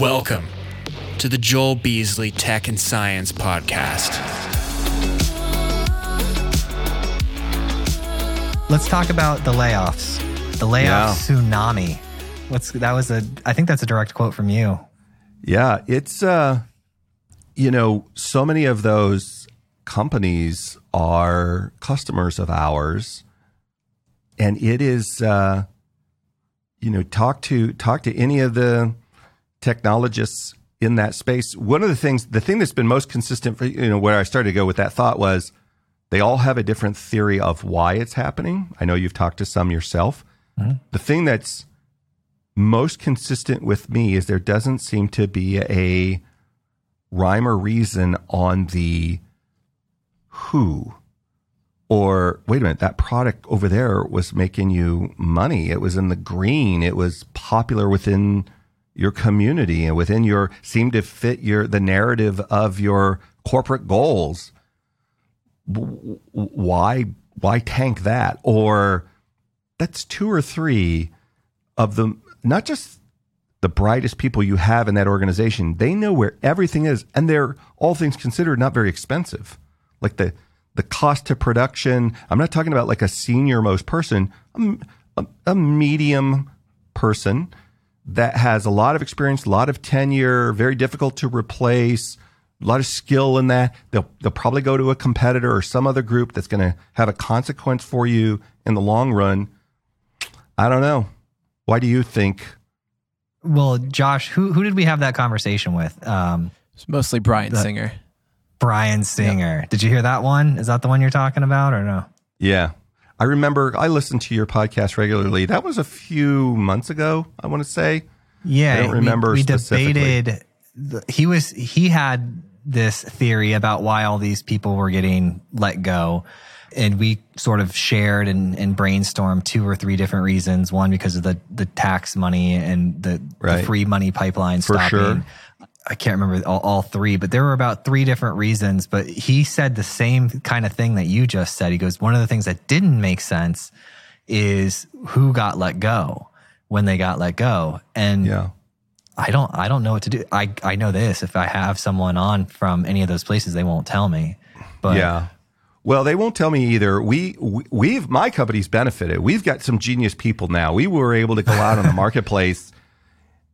Welcome to the Joel Beasley Tech and Science Podcast. Let's talk about the layoffs. The layoff Yeah. tsunami. What's that was a I think that's a direct quote from you. Yeah, it's uh you know, so many of those companies are customers of ours and it is uh you know, talk to talk to any of the technologists in that space. One of the things the thing that's been most consistent for you know where I started to go with that thought was they all have a different theory of why it's happening. I know you've talked to some yourself. Mm-hmm. The thing that's most consistent with me is there doesn't seem to be a rhyme or reason on the who or wait a minute that product over there was making you money it was in the green it was popular within your community and within your seem to fit your the narrative of your corporate goals why why tank that? Or that's two or three of the not just the brightest people you have in that organization. They know where everything is and they're all things considered not very expensive. Like the the cost to production i'm not talking about like a senior most person a, a medium person that has a lot of experience a lot of tenure very difficult to replace a lot of skill in that they'll, they'll probably go to a competitor or some other group that's going to have a consequence for you in the long run i don't know why do you think Well, Josh, who who did we have that conversation with? Um, It's mostly Brian The- Singer. Brian Singer. Did you hear that one? Is that the one you're talking about or no? Yeah. I remember I listened to your podcast regularly. That was a few months ago, I want to say. Yeah, I don't remember We, specifically. debated. The, he was he had this theory about why all these people were getting let go, and we sort of shared and, and brainstormed two or three different reasons. One because of the the tax money and the, the free money pipeline For stopping. sure. I can't remember all, all three, but there were about three different reasons. But he said the same kind of thing that you just said. He goes, one of the things that didn't make sense is who got let go when they got let go. And Yeah. I don't I don't know what to do. I I know this. If I have someone on from any of those places, they won't tell me. But yeah. Well, they won't tell me either. We, we we've my company's benefited. We've got some genius people now. We were able to go out on the marketplace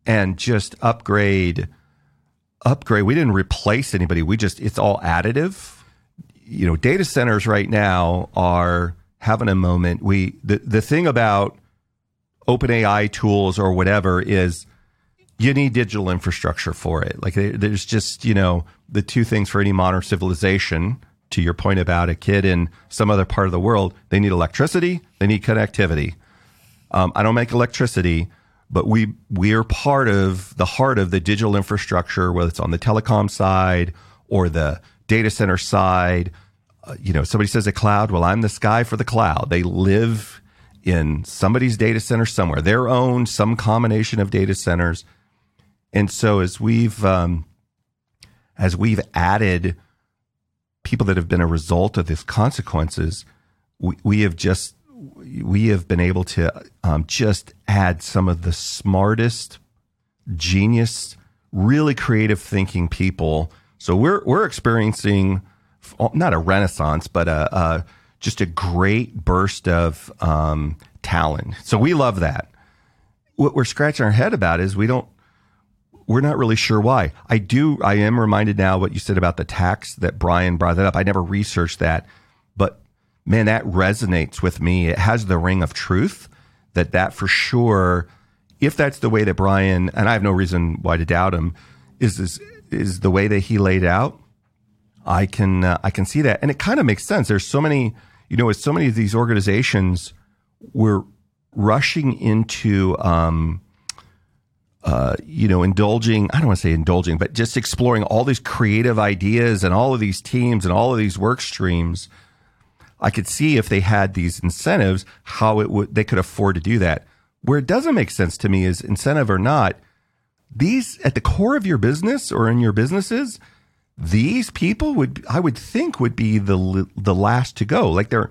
and just upgrade upgrade. We didn't replace anybody. We just it's all additive. You know, data centers right now are having a moment. We the the thing about open AI tools or whatever is you need digital infrastructure for it. Like there's just, you know, the two things for any modern civilization, to your point about a kid in some other part of the world, they need electricity, they need connectivity. Um, I don't make electricity, but we we are part of the heart of the digital infrastructure, whether it's on the telecom side or the data center side. Uh, you know, somebody says a cloud. Well, I'm the sky for the cloud. They live in somebody's data center somewhere, their own, some combination of data centers. And so as we've um, as we've added people that have been a result of these consequences, we, we have just we have been able to um, just add some of the smartest, genius, really creative thinking people. So we're we're experiencing not a renaissance, but a, a just a great burst of um, talent. So we love that. What we're scratching our head about is we don't we're not really sure why. I do. I am reminded now what you said about the tax that Brian brought that up. I never researched that, but man, that resonates with me. It has the ring of truth that that for sure, if that's the way that Brian and I have no reason why to doubt him, is is is the way that he laid out. I can uh, I can see that, and it kind of makes sense. There's so many, you know, with so many of these organizations, we're rushing into. Um, uh, you know, indulging, I don't want to say indulging, but just exploring all these creative ideas and all of these teams and all of these work streams. I could see if they had these incentives, how it would, they could afford to do that. Where it doesn't make sense to me is incentive or not, these at the core of your business or in your businesses, these people would, I would think would be the, the last to go. Like they're,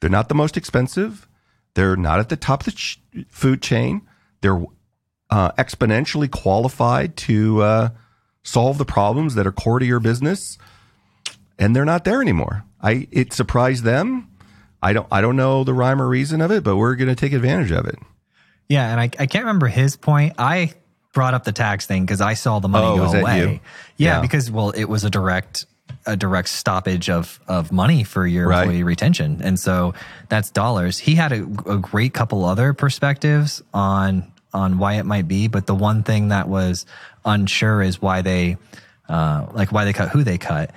they're not the most expensive. They're not at the top of the ch- food chain. They're uh, exponentially qualified to uh, solve the problems that are core to your business, and they're not there anymore. I it surprised them. I don't I don't know the rhyme or reason of it, but we're going to take advantage of it. Yeah, and I, I can't remember his point. I brought up the tax thing because I saw the money Oh, go away. you? Yeah, Yeah. because well, it was a direct a direct stoppage of of money for your Right. employee retention, and so that's dollars. He had a, a great couple other perspectives on on why it might be, but the one thing that was unsure is why they uh, like why they cut who they cut.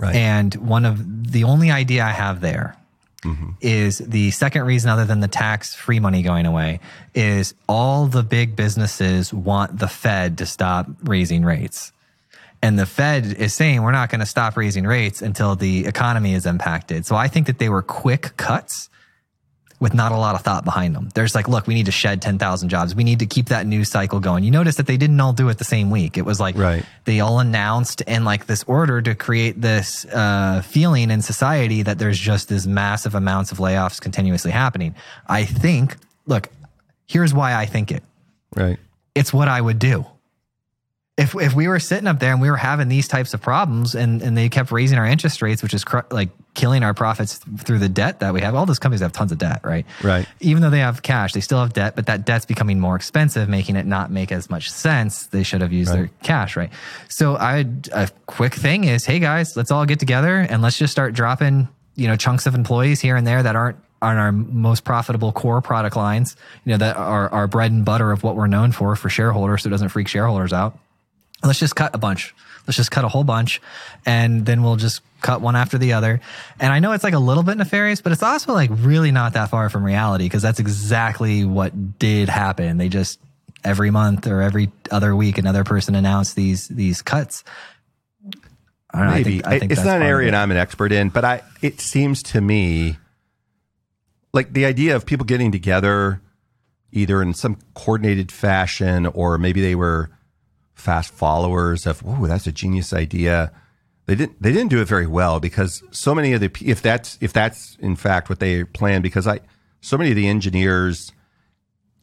Right. And one of the only idea I have there mm-hmm. is the second reason, other than the tax free money going away, is all the big businesses want the Fed to stop raising rates. And the Fed is saying we're not going to stop raising rates until the economy is impacted. So I think that they were quick cuts with not a lot of thought behind them. There's like, look, we need to shed 10,000 jobs. We need to keep that news cycle going. You notice that they didn't all do it the same week. It was like Right. they all announced in like this order to create this uh, feeling in society that there's just this massive amounts of layoffs continuously happening. I think, look, here's why I think it. Right. It's what I would do. If, if we were sitting up there and we were having these types of problems and, and they kept raising our interest rates, which is cr- like killing our profits through the debt that we have, all those companies have tons of debt, right? Right. Even though they have cash, they still have debt, but that debt's becoming more expensive, making it not make as much sense. They should have used their cash, right? So I, a quick thing is, hey guys, let's all get together and let's just start dropping, you know, chunks of employees here and there that aren't on our most profitable core product lines, you know, that are our bread and butter of what we're known for for shareholders, so it doesn't freak shareholders out let's just cut a bunch. Let's just cut a whole bunch and then we'll just cut one after the other. And I know it's like a little bit nefarious, but it's also like really not that far from reality because that's exactly what did happen. They just every month or every other week another person announced these these cuts. I don't know. I Maybe think, I think it's that's not an area. I'm an expert in, but I it seems to me like the idea of people getting together either in some coordinated fashion or maybe they were fast followers of whoa that's a genius idea. They didn't they didn't do it very well because so many of the if that's if that's in fact what they planned because I so many of the engineers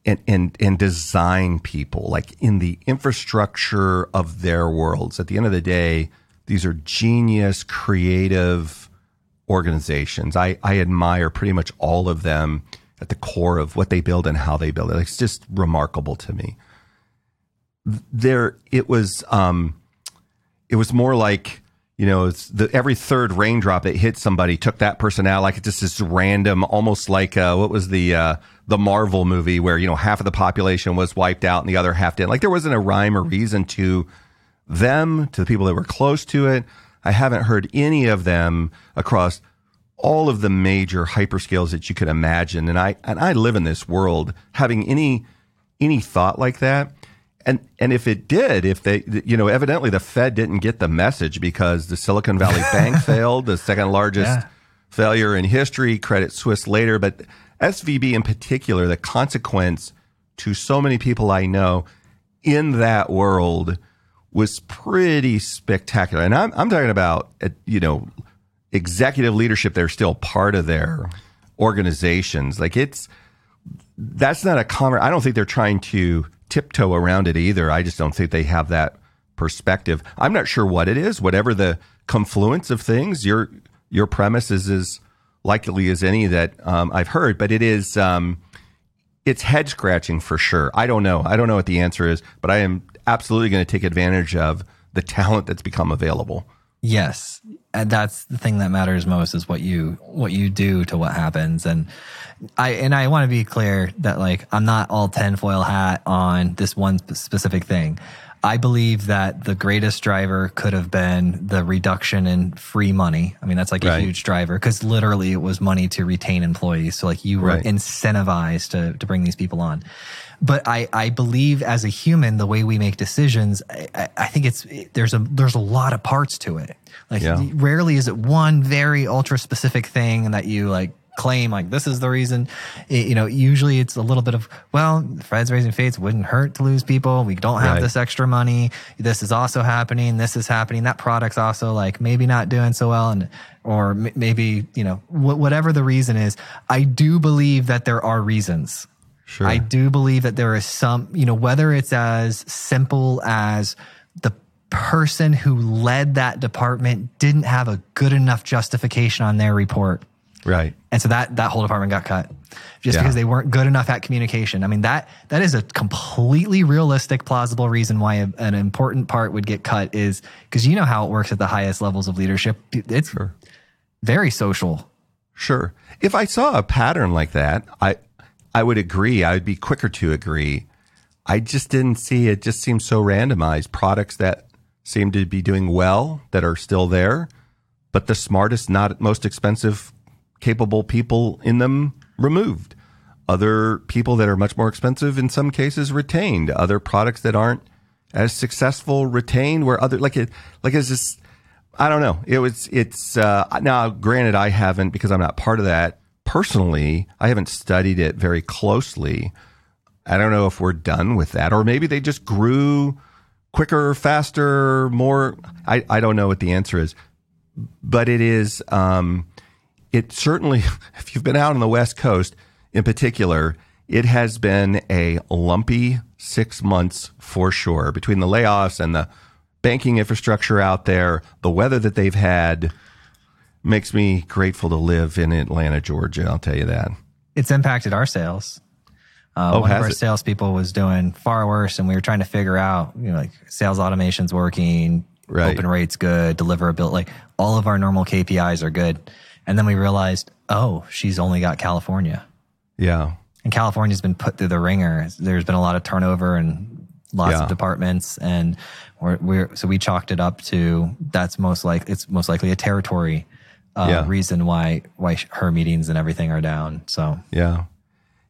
and and and design people like in the infrastructure of their worlds at the end of the day these are genius creative organizations. I i admire pretty much all of them at the core of what they build and how they build it. It's just remarkable to me there it was um it was more like you know the every third raindrop that hit somebody took that person out. Like it's just this random almost like uh what was the uh the marvel movie where you know half of the population was wiped out and the other half didn't. Like there wasn't a rhyme or reason to them to the people that were close to it. I haven't heard any of them across all of the major hyperscales that you could imagine. And i and i live in this world having any any thought like that and and if it did, if they, you know, evidently the Fed didn't get the message because the Silicon Valley Bank failed, the second largest Yeah. failure in history, Credit Suisse later, but SVB in particular, the consequence to so many people I know in that world was pretty spectacular. And I'm I'm talking about, uh, you know, executive leadership. They're still part of their organizations. Like it's that's not a conver I don't think they're trying to tiptoe around it either. I just don't think they have that perspective. I'm not sure what it is. Whatever the confluence of things, your your premise is as likely as any that um, I've heard, but it is um, it's head scratching for sure. I don't know. I don't know what the answer is, but I am absolutely going to take advantage of the talent that's become available. Yes, and that's the thing that matters most is what you what you do to what happens. And I and I want to be clear that like I'm not all tinfoil hat on this one specific thing. I believe that the greatest driver could have been the reduction in free money. I mean, that's like a huge driver because literally it was money to retain employees. So like you were Right. incentivized to to bring these people on. But I, I believe as a human, the way we make decisions, I, I- think it's there's a there's a lot of parts to it. Like Yeah. rarely is it one very ultra specific thing that you like claim like this is the reason. It- you know, usually it's a little bit of well, Fred's raising fates wouldn't hurt to lose people. We don't have Right. this extra money. This is also happening. This is happening. That product's also like maybe not doing so well, and or m- maybe you know wh- whatever the reason is. I do believe that there are reasons Sure. I do believe that there is some, you know, whether it's as simple as the person who led that department didn't have a good enough justification on their report. Right. And so that that whole department got cut just Yeah. because they weren't good enough at communication. I mean that that is a completely realistic, plausible reason why a, an important part would get cut is because you know how it works at the highest levels of leadership. It's very social. Sure. If I saw a pattern like that, I I would agree. I would be quicker to agree. I just didn't see it. Just seems so randomized. Products that seem to be doing well that are still there, but the smartest, not most expensive, capable people in them removed. Other people that are much more expensive in some cases retained. Other products that aren't as successful retained. Where other like it like it's just I don't know. It was it's uh, now granted I haven't because I'm not part of that personally. I haven't studied it very closely. I don't know if we're done with that, or maybe they just grew quicker, faster, more. I, I don't know what the answer is, but it is. Um, it certainly, if you've been out on the West Coast in particular, it has been a lumpy six months for sure between the layoffs and the banking infrastructure out there, the weather that they've had makes me grateful to live in Atlanta, Georgia. I'll tell you that. It's impacted our sales. Uh, Oh, one of our it? salespeople was doing far worse, and we were trying to figure out, you know, like sales automation's working, Right. open rates good, deliverability, like all of our normal KPIs are good. And then we realized, oh, she's only got California, Yeah. and California's been put through the ringer. There's been a lot of turnover and lots Yeah. of departments, and we're, we're so we chalked it up to that's most like it's most likely a territory uh, Yeah. reason why why her meetings and everything are down. So Yeah.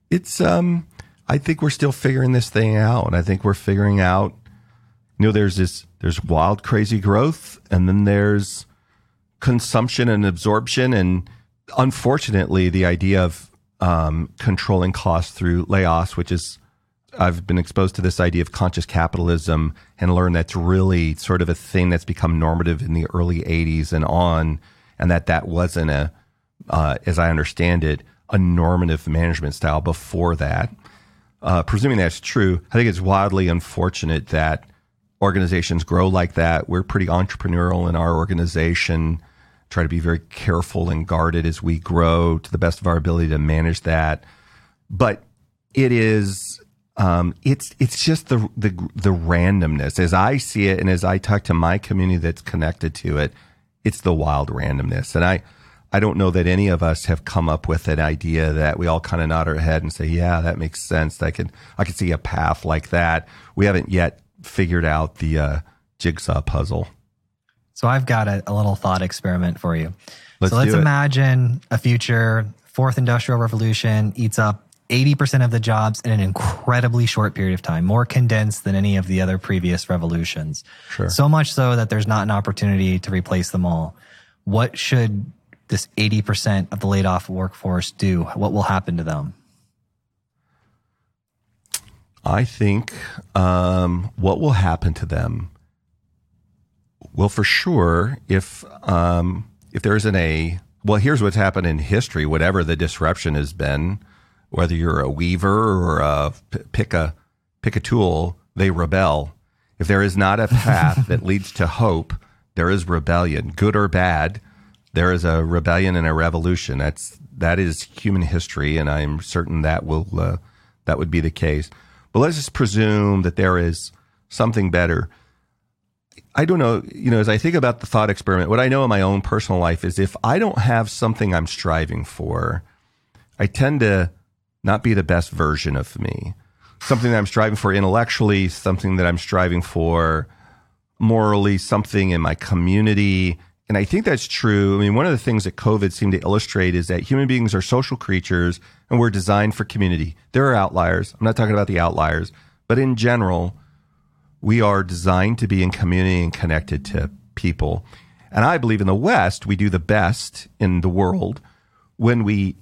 It's um I think we're still figuring this thing out. And I think we're figuring out you know there's this there's wild crazy growth and then there's consumption and absorption and unfortunately the idea of um, controlling costs through layoffs which is I've been exposed to this idea of conscious capitalism and learned that's really sort of a thing that's become normative in the early 80s and on and that that wasn't a uh, as I understand it, a normative management style before that. Uh, presuming that's true, I think it's wildly unfortunate that organizations grow like that. We're pretty entrepreneurial in our organization, try to be very careful and guarded as we grow to the best of our ability to manage that. But it is. Um, it's it's just the the the randomness as I see it, and as I talk to my community that's connected to it, it's the wild randomness. And I I don't know that any of us have come up with an idea that we all kind of nod our head and say, yeah, that makes sense. I could I could see a path like that. We haven't yet figured out the uh, jigsaw puzzle. So I've got a, a little thought experiment for you. Let's so let's imagine a future fourth industrial revolution eats up 80% of the jobs in an incredibly short period of time, more condensed than any of the other previous revolutions. Sure. So much so that there's not an opportunity to replace them all. What should this 80% of the laid off workforce do? What will happen to them? I think um, what will happen to them. Well, for sure, if um, if there isn't a well, here's what's happened in history. Whatever the disruption has been, whether you're a weaver or a pick a pick a tool, they rebel. If there is not a path that leads to hope, there is rebellion, good or bad. There is a rebellion and a revolution. That's that is human history, and I'm certain that will uh, that would be the case. But let's just presume that there is something better. I don't know, you know, as I think about the thought experiment, what I know in my own personal life is if I don't have something I'm striving for, I tend to not be the best version of me. Something that I'm striving for intellectually, something that I'm striving for morally, something in my community. And I think that's true. I mean, one of the things that COVID seemed to illustrate is that human beings are social creatures and we're designed for community. There are outliers. I'm not talking about the outliers, but in general, we are designed to be in community and connected to people. And I believe in the West, we do the best in the world when we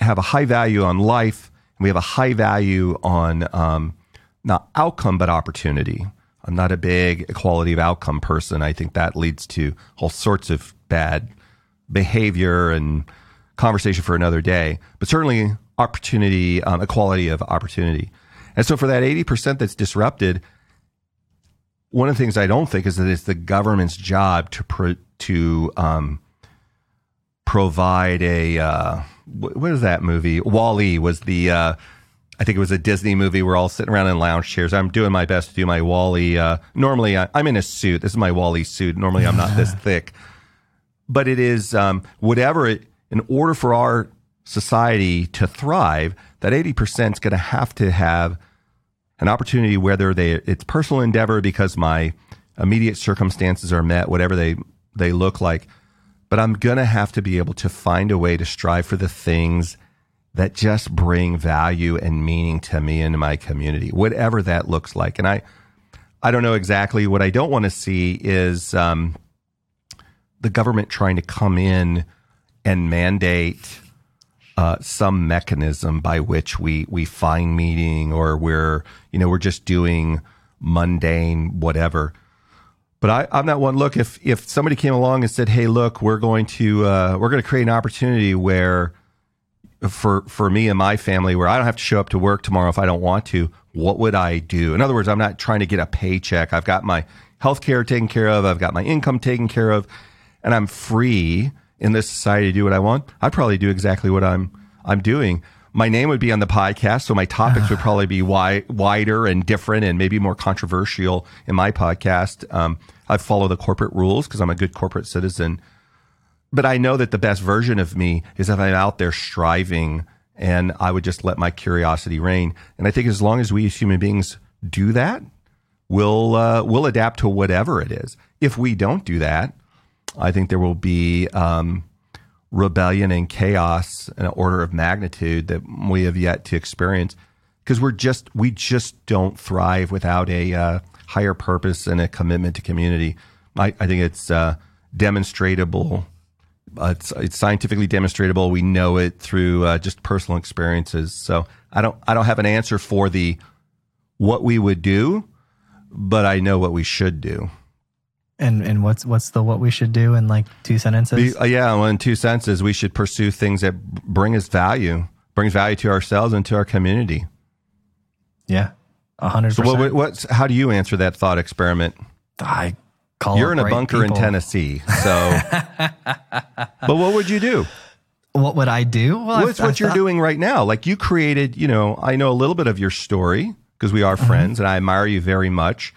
have a high value on life and we have a high value on um, not outcome, but opportunity. I'm not a big equality of outcome person. I think that leads to all sorts of bad behavior and conversation for another day. But certainly, opportunity, um, equality of opportunity. And so for that 80% that's disrupted, one of the things I don't think is that it's the government's job to pro, to um, provide a uh, what is that movie? WALL-E was the uh, I think it was a Disney movie. We're all sitting around in lounge chairs. I'm doing my best to do my WALL-E. Uh, normally, I, am in a suit. This is my WALL-E suit. Normally, I'm not this thick, but it is um, whatever it. In order for our society to thrive, that 80% is going to have to have an opportunity, whether they it's personal endeavor because my immediate circumstances are met, whatever they they look like. But I'm gonna have to be able to find a way to strive for the things that just bring value and meaning to me and my community, whatever that looks like. And I, I don't know exactly what I don't want to see is um, the government trying to come in and mandate uh, some mechanism by which we we find meaning or we're you know we're just doing mundane whatever. But I, I'm not one. Look, if if somebody came along and said, "Hey, look, we're going to uh, we're going to create an opportunity where for for me and my family where I don't have to show up to work tomorrow if I don't want to, what would I do? In other words, I'm not trying to get a paycheck. I've got my health care taken care of, I've got my income taken care of, and I'm free in this society to do what I want. I'd probably do exactly what I'm I'm doing. My name would be on the podcast, so my topics would probably be wi- wider and different and maybe more controversial in my podcast. Um, I follow the corporate rules because I'm a good corporate citizen but I know that the best version of me is if I'm out there striving and I would just let my curiosity reign. And I think as long as we as human beings do that, we'll uh, we'll adapt to whatever it is. If we don't do that, I think there will be um, rebellion and chaos in an order of magnitude that we have yet to experience because we're just we just don't thrive without a uh, higher purpose and a commitment to community. I, I think it's uh, demonstrable uh, it's, it's, scientifically demonstrable. We know it through uh, just personal experiences. So I don't I don't have an answer for the what we would do, but I know what we should do. And and what's what's the what we should do in like two sentences? Be, uh, yeah, well, in two sentences, we should pursue things that bring us value, brings value to ourselves and to our community. Yeah, hundred. So what, what's how do you answer that thought experiment? I Call You're in a bunker people. in Tennessee, so. but what would you do? What would I do? Well, What's what you're doing right now? Like you created, you know, I know a little bit of your story because we are mm-hmm. friends and I admire you very much.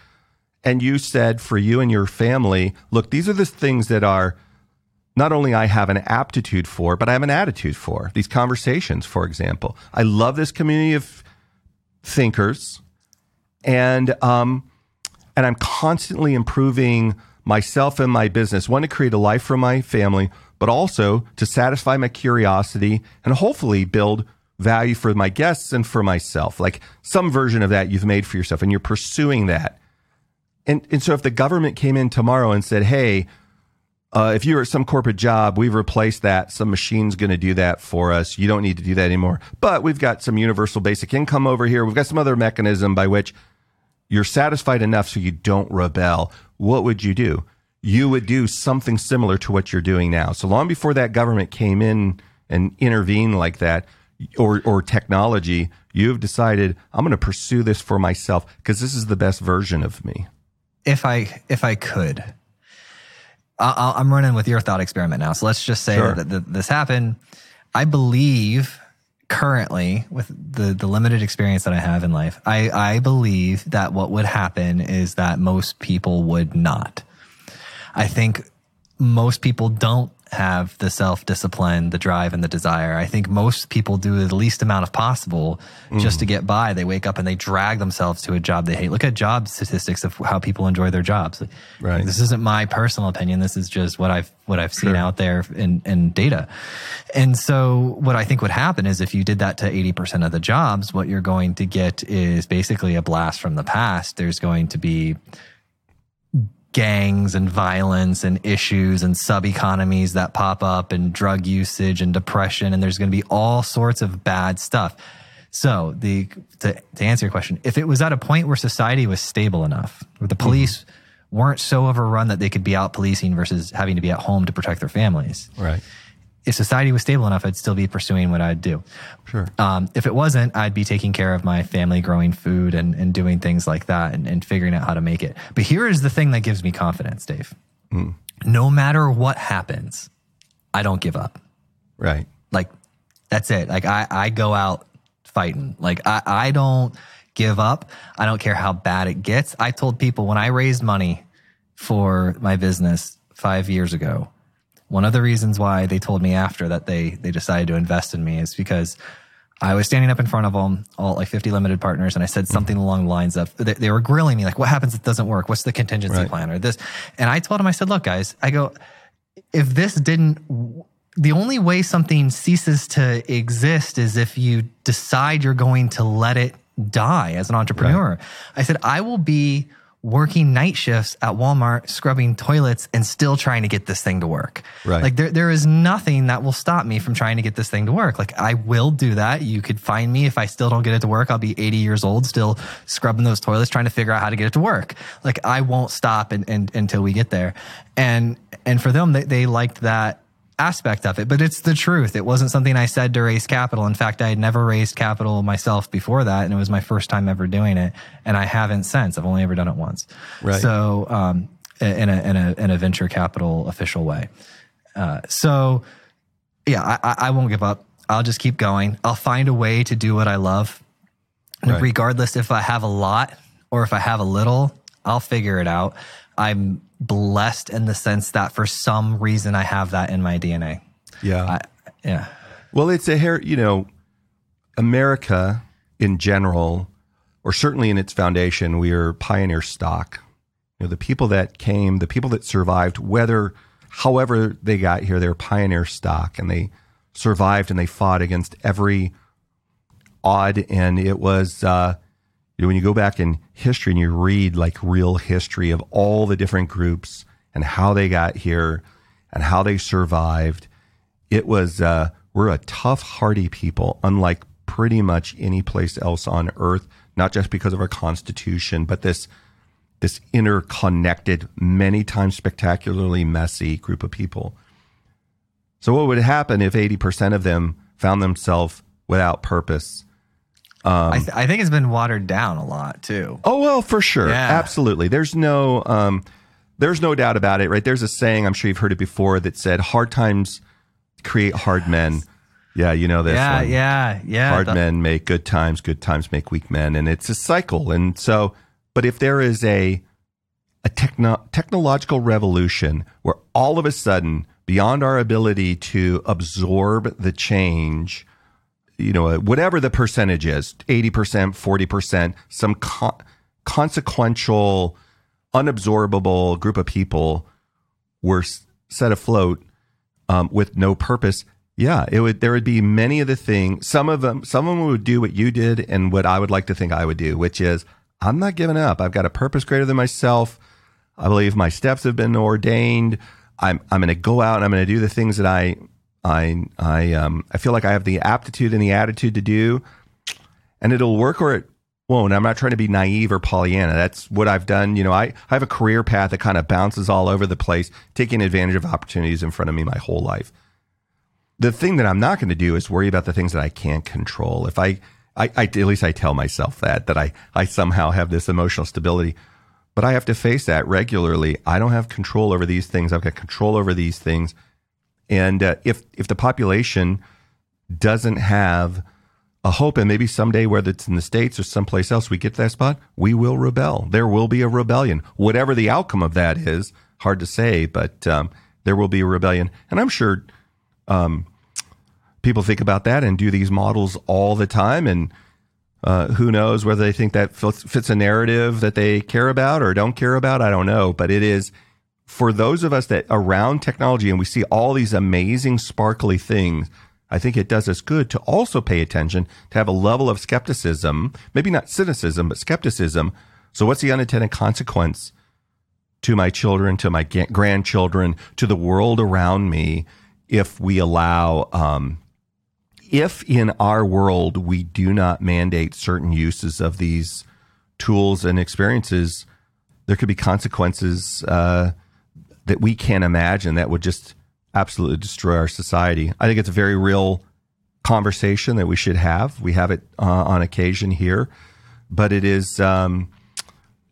And you said for you and your family, look, these are the things that are not only I have an aptitude for, but I have an attitude for. These conversations, for example. I love this community of thinkers. And um, and I'm constantly improving myself and my business. One to create a life for my family, but also to satisfy my curiosity and hopefully build value for my guests and for myself. Like some version of that you've made for yourself and you're pursuing that. And, and so if the government came in tomorrow and said, hey, uh, if you're at some corporate job, we've replaced that. Some machine's going to do that for us. You don't need to do that anymore. But we've got some universal basic income over here. We've got some other mechanism by which you're satisfied enough so you don't rebel, what would you do? You would do something similar to what you're doing now. So long before that government came in and intervened like that, or, or technology, you've decided I'm going to pursue this for myself because this is the best version of me. If I if I could, i am running with your thought experiment now. So let's just say sure. that, that this happened. I believe currently with the the limited experience that I have in life, I I believe that what would happen is that most people would not. I think most people don't have the self discipline, the drive, and the desire. I think most people do the least amount of possible mm. just to get by. They wake up and they drag themselves to a job they hate. Look at job statistics of how people enjoy their jobs. Right. This isn't my personal opinion. This is just what I've what I've seen sure. out there in, in data. And so what I think would happen is if you did that to 80% of the jobs, what you're going to get is basically a blast from the past. There's going to be gangs and violence and issues and sub economies that pop up and drug usage and depression and there's going to be all sorts of bad stuff. So the to, to answer your question, if it was at a point where society was stable enough, where the police mm-hmm. weren't so overrun that they could be out policing versus having to be at home to protect their families. Right. If society was stable enough, I'd still be pursuing what I'd do. Sure. Um, if it wasn't, I'd be taking care of my family, growing food and, and doing things like that and, and figuring out how to make it. But here is the thing that gives me confidence, Dave. No matter what happens, I don't give up. Right. Like that's it. Like I, I go out fighting. Like I, I don't give up. I don't care how bad it gets. I told people when I raised money for my business five years ago, one of the reasons why they told me after that they they decided to invest in me is because I was standing up in front of them, all like 50 limited partners, and I said mm-hmm. something along the lines of they, they were grilling me like, "What happens if it doesn't work? What's the contingency Right. plan or this?" And I told them, I said, "Look, guys, I go, if this didn't the only way something ceases to exist is if you decide you're going to let it die as an entrepreneur. I said, I will be working night shifts at Walmart, scrubbing toilets and still trying to get this thing to work. Right. Like there, there is nothing that will stop me from trying to get this thing to work. Like I will do that. You could find me if I still don't get it to work. I'll be 80 years old, still scrubbing those toilets, trying to figure out how to get it to work. Like I won't stop and, and, until we get there. And, and for them, they, they liked that aspect of it, but it's the truth. It wasn't something I said to raise capital. In fact, I had never raised capital myself before that, and it was my first time ever doing it, and I haven't since. I've only ever done it once. Right. So, um, in a in a in a venture capital official way. Uh, so, yeah, I, I- won't give up. I'll just keep going. I'll find a way to do what I love, Right. regardless if I have a lot or if I have a little. I'll figure it out. I'm blessed in the sense that for some reason I have that in my DNA. Yeah. I, yeah. Well, it's a hair, you know, America in general, or certainly in its foundation, we are pioneer stock. You know, the people that came, the people that survived, whether, however they got here, they're pioneer stock and they survived and they fought against every odd. And it was, uh, when you go back in history and you read like real history of all the different groups and how they got here and how they survived, it was uh, we're a tough, hardy people, unlike pretty much any place else on earth. Not just because of our constitution, but this this interconnected, many times spectacularly messy group of people. So, what would happen if eighty percent of them found themselves without purpose? I, th- I think it's been watered down a lot too. Oh well, for sure, Yeah. absolutely. There's no, um, there's no doubt about it, right? There's a saying I'm sure you've heard it before that said, "Hard times create hard men." Yeah, you know this yeah, one. yeah, yeah. hard The- men make good times, good times make weak men, and it's a cycle. And so, but if there is a a techno- technological revolution where all of a sudden, beyond our ability to absorb the change, you know, whatever the percentage is 80%, 40%, some con- consequential, unabsorbable group of people were set afloat um, with no purpose. Yeah, it would. There would be many of the things. Some of them, some of them would do what you did and what I would like to think I would do, which is I'm not giving up. I've got a purpose greater than myself. I believe my steps have been ordained. I'm I'm going to go out and I'm going to do the things that I I I um I feel like I have the aptitude and the attitude to do, and it'll work or it won't. I'm not trying to be naive or Pollyanna. That's what I've done. You know, I, I have a career path that kind of bounces all over the place, taking advantage of opportunities in front of me my whole life. The thing that I'm not going to do is worry about the things that I can't control. If I, I, I at least I tell myself that that I I somehow have this emotional stability, but I have to face that regularly. I don't have control over these things. I've got control over these things, and uh, if if the population doesn't have a hope and maybe someday whether it's in the states or someplace else we get to that spot we will rebel. There will be a rebellion. Whatever the outcome of that is hard to say but um, there will be a rebellion. And i'm sure um, people think about that and do these models all the time and uh, who knows whether they think that fits, fits a narrative that they care about or don't care about? I don't know but it is for those of us that around technology and we see all these amazing sparkly things I think it does us good to also pay attention to have a level of skepticism, maybe not cynicism, but skepticism. So, what's the unintended consequence to my children, to my grandchildren, to the world around me if we allow, um, if in our world we do not mandate certain uses of these tools and experiences, there could be consequences uh, that we can't imagine that would just absolutely destroy our society. I think it's a very real conversation that we should have. We have it uh, on occasion here, but it is. Um,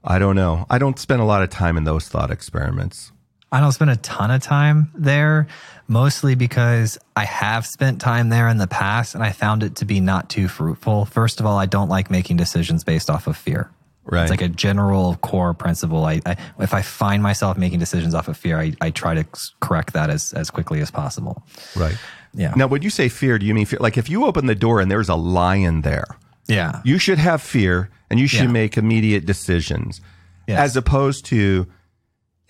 I don't know. I don't spend a lot of time in those thought experiments. I don't spend a ton of time there, mostly because I have spent time there in the past and I found it to be not too fruitful. First of all, I don't like making decisions based off of fear. Right. It's like a general core principle. I, I if I find myself making decisions off of fear, I, I try to correct that as, as quickly as possible. Right. Yeah. Now, when you say fear, do you mean fear? Like if you open the door and there's a lion there, Yeah. you should have fear and you should Yeah. make immediate decisions Yes. as opposed to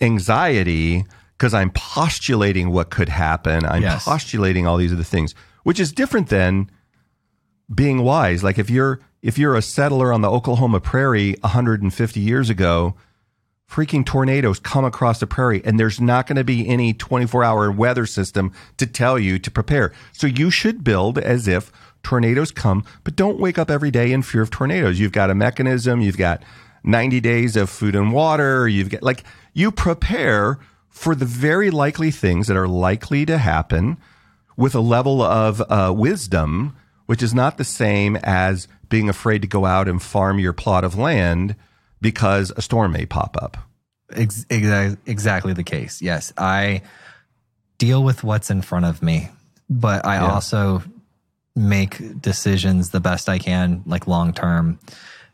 anxiety because I'm postulating what could happen. I'm Yes. postulating all these other things, which is different than being wise. Like if you're if you're a settler on the Oklahoma prairie 150 years ago, freaking tornadoes come across the prairie and there's not going to be any 24 hour weather system to tell you to prepare. So you should build as if tornadoes come, but don't wake up every day in fear of tornadoes. You've got a mechanism, you've got 90 days of food and water, you've got like you prepare for the very likely things that are likely to happen with a level of uh, wisdom, which is not the same as being afraid to go out and farm your plot of land because a storm may pop up. Ex- exa- exactly the case. Yes, I deal with what's in front of me, but I Yeah. also make decisions the best I can, like long term.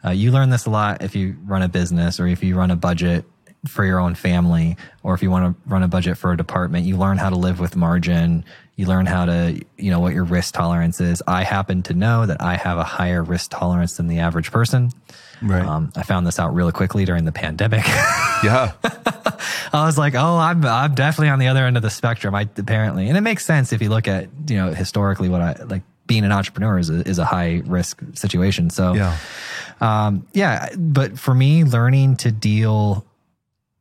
Uh, you learn this a lot if you run a business or if you run a budget for your own family, or if you want to run a budget for a department. You learn how to live with margin. You learn how to, you know, what your risk tolerance is. I happen to know that I have a higher risk tolerance than the average person. Right. Um, I found this out really quickly during the pandemic. yeah. I was like, oh, I'm I'm definitely on the other end of the spectrum. I apparently, and it makes sense if you look at you know historically what I like. Being an entrepreneur is a, is a high risk situation. So Yeah. um, yeah, but for me, learning to deal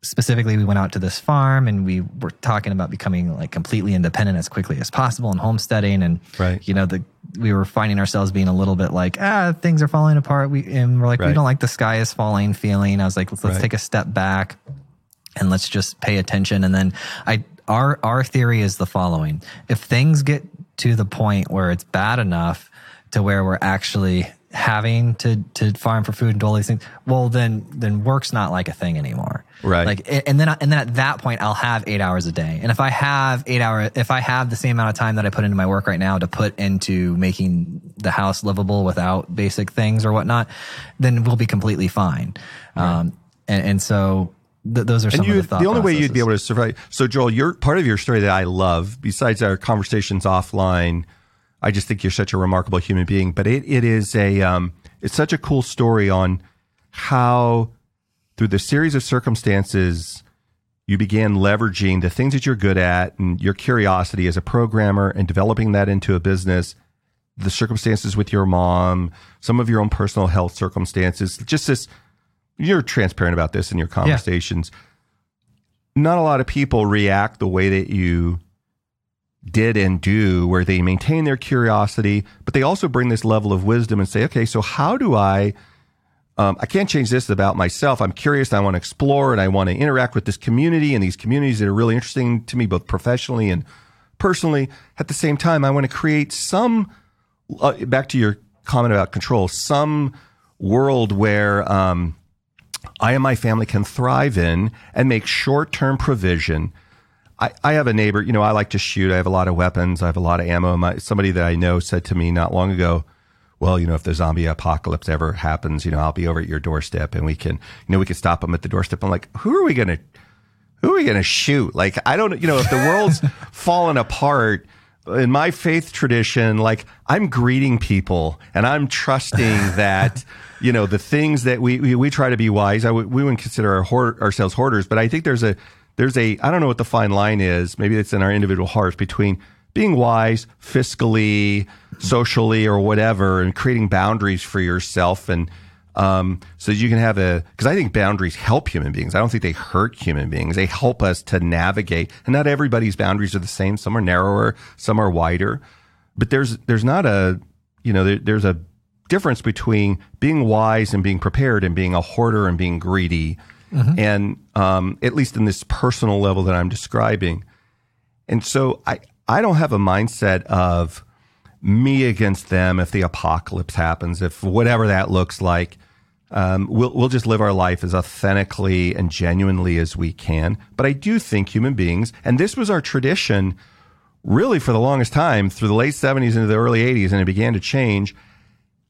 specifically, we went out to this farm and we were talking about becoming like completely independent as quickly as possible and homesteading. And, Right. you know, the, we were finding ourselves being a little bit like, ah, things are falling apart. We, and we're like, we don't like the sky is falling feeling. I was like, let's, let's Right. take a step back and let's just pay attention. And then I, our, our theory is the following. If things get to the point where it's bad enough to where we're actually having to, to farm for food and do all these things, well, then, then work's not like a thing anymore. Right. Like, and then, and then at that point, I'll have eight hours a day. And if I have eight hour, if I have the same amount of time that I put into my work right now to put into making the house livable without basic things or whatnot, then we'll be completely fine. Um, and, and so th- those are some And you, the the, only way you'd be able to survive. So, Joel, you're part of your story that I love, besides our conversations offline. I just think you're such a remarkable human being. But it, it is a, um, it's such a cool story on how, through the series of circumstances, you began leveraging the things that you're good at and your curiosity as a programmer and developing that into a business. The circumstances with your mom, some of your own personal health circumstances, just this. You're transparent about this in your conversations not a lot of people react the way that you did and do, where they maintain their curiosity, but they also bring this level of wisdom and say, okay, so how do I? Um, I can't change this about myself. I'm curious. I want to explore and I want to interact with this community and these communities that are really interesting to me, both professionally and personally. At the same time, I want to create some, uh, back to your comment about control, some world where, um, I and my family can thrive in and make short term provision. I, I have a neighbor, you know, I like to shoot. I have a lot of weapons. I have a lot of ammo. My, somebody that I know said to me not long ago, well, you know, if the zombie apocalypse ever happens, you know, I'll be over at your doorstep and we can, you know, we can stop them at the doorstep. I'm like, who are we going to, who are we going to shoot? Like, I don't, you know, if the world's fallen apart, in my faith tradition, like I'm greeting people and I'm trusting that, you know, the things that we, we, we try to be wise. I would, we wouldn't consider our hoard, ourselves hoarders, but I think there's a, there's a, I don't know what the fine line is. Maybe it's in our individual hearts between being wise fiscally, socially, or whatever, and creating boundaries for yourself and, um, so you can have a because I think boundaries help human beings. I don't think they hurt human beings. They help us to navigate, and not everybody's boundaries are the same. Some are narrower, some are wider. But there's there's not a you know there, there's a difference between being wise and being prepared, and being a hoarder and being greedy, and um, at least in this personal level that I'm describing. And so I, I don't have a mindset of me against them if the apocalypse happens, if whatever that looks like. Um, we'll, we'll just live our life as authentically and genuinely as we can. But I do think human beings, and this was our tradition really for the longest time through the late 70s into the early 80s, and it began to change.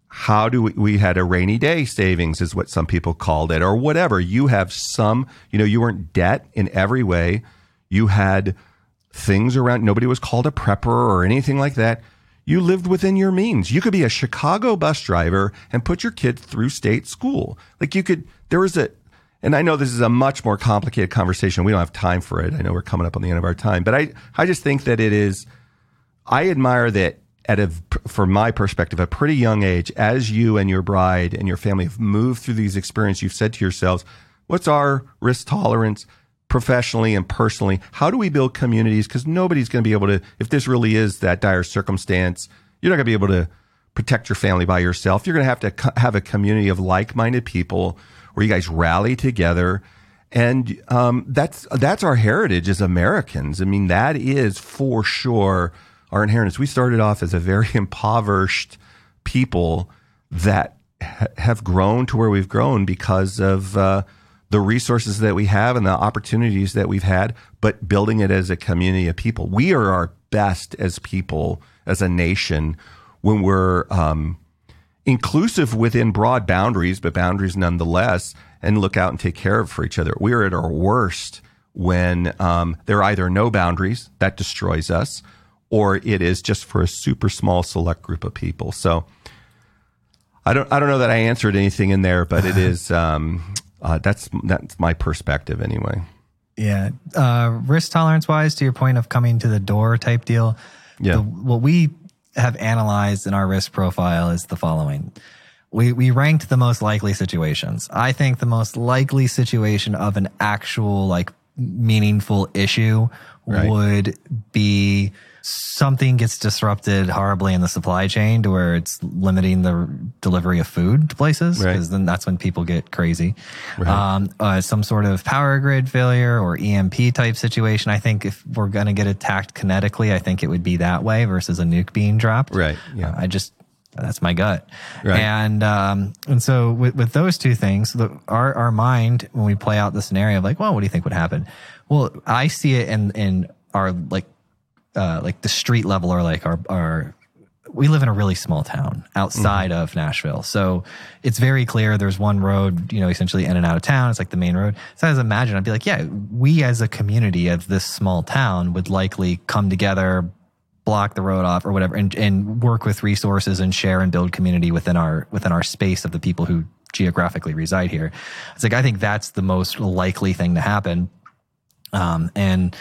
How do we, we had a rainy day savings, is what some people called it, or whatever. You have some, you know, you weren't debt in every way. You had things around, nobody was called a prepper or anything like that you lived within your means. You could be a Chicago bus driver and put your kid through state school. Like you could, there was a, and I know this is a much more complicated conversation. We don't have time for it. I know we're coming up on the end of our time, but I, I just think that it is, I admire that at a, from my perspective, a pretty young age, as you and your bride and your family have moved through these experiences, you've said to yourselves, what's our risk tolerance? professionally and personally? How do we build communities? Because nobody's going to be able to, if this really is that dire circumstance, you're not going to be able to protect your family by yourself. You're going to have to co- have a community of like minded people where you guys rally together. And um, that's that's our heritage as Americans. I mean, that is for sure our inheritance. We started off as a very impoverished people that ha- have grown to where we've grown because of uh, the resources that we have and the opportunities that we've had, but building it as a community of people. We are our best as people, as a nation, when we're um, inclusive within broad boundaries, but boundaries nonetheless, and look out and take care of for each other. We are at our worst when um, there are either no boundaries that destroys us, or it is just for a super small select group of people. So. I don't. I don't know that I answered anything in there, but it is. Um, uh, that's that's my perspective anyway. Yeah, uh, risk tolerance wise, to your point of coming to the door type deal. Yeah, the, what we have analyzed in our risk profile is the following. We we ranked the most likely situations. I think the most likely situation of an actual like meaningful issue right. would be something gets disrupted horribly in the supply chain to where it's limiting the delivery of food to places because right. then that's when people get crazy. Right. Um, uh, some sort of power grid failure or EMP type situation. I think if we're going to get attacked kinetically, I think it would be that way versus a nuke being dropped. Right. Yeah. Uh, I just that's my gut. Right. And um, and so with, with those two things, the, our our mind when we play out the scenario of like, well, what do you think would happen? Well, I see it in in our like uh, like the street level or like our our we live in a really small town outside mm-hmm. of Nashville. So it's very clear there's one road, you know, essentially in and out of town. It's like the main road. So I was imagine, I'd be like, yeah, we as a community of this small town would likely come together, block the road off or whatever, and, and work with resources and share and build community within our within our space of the people who geographically reside here. It's like I think that's the most likely thing to happen. Um, and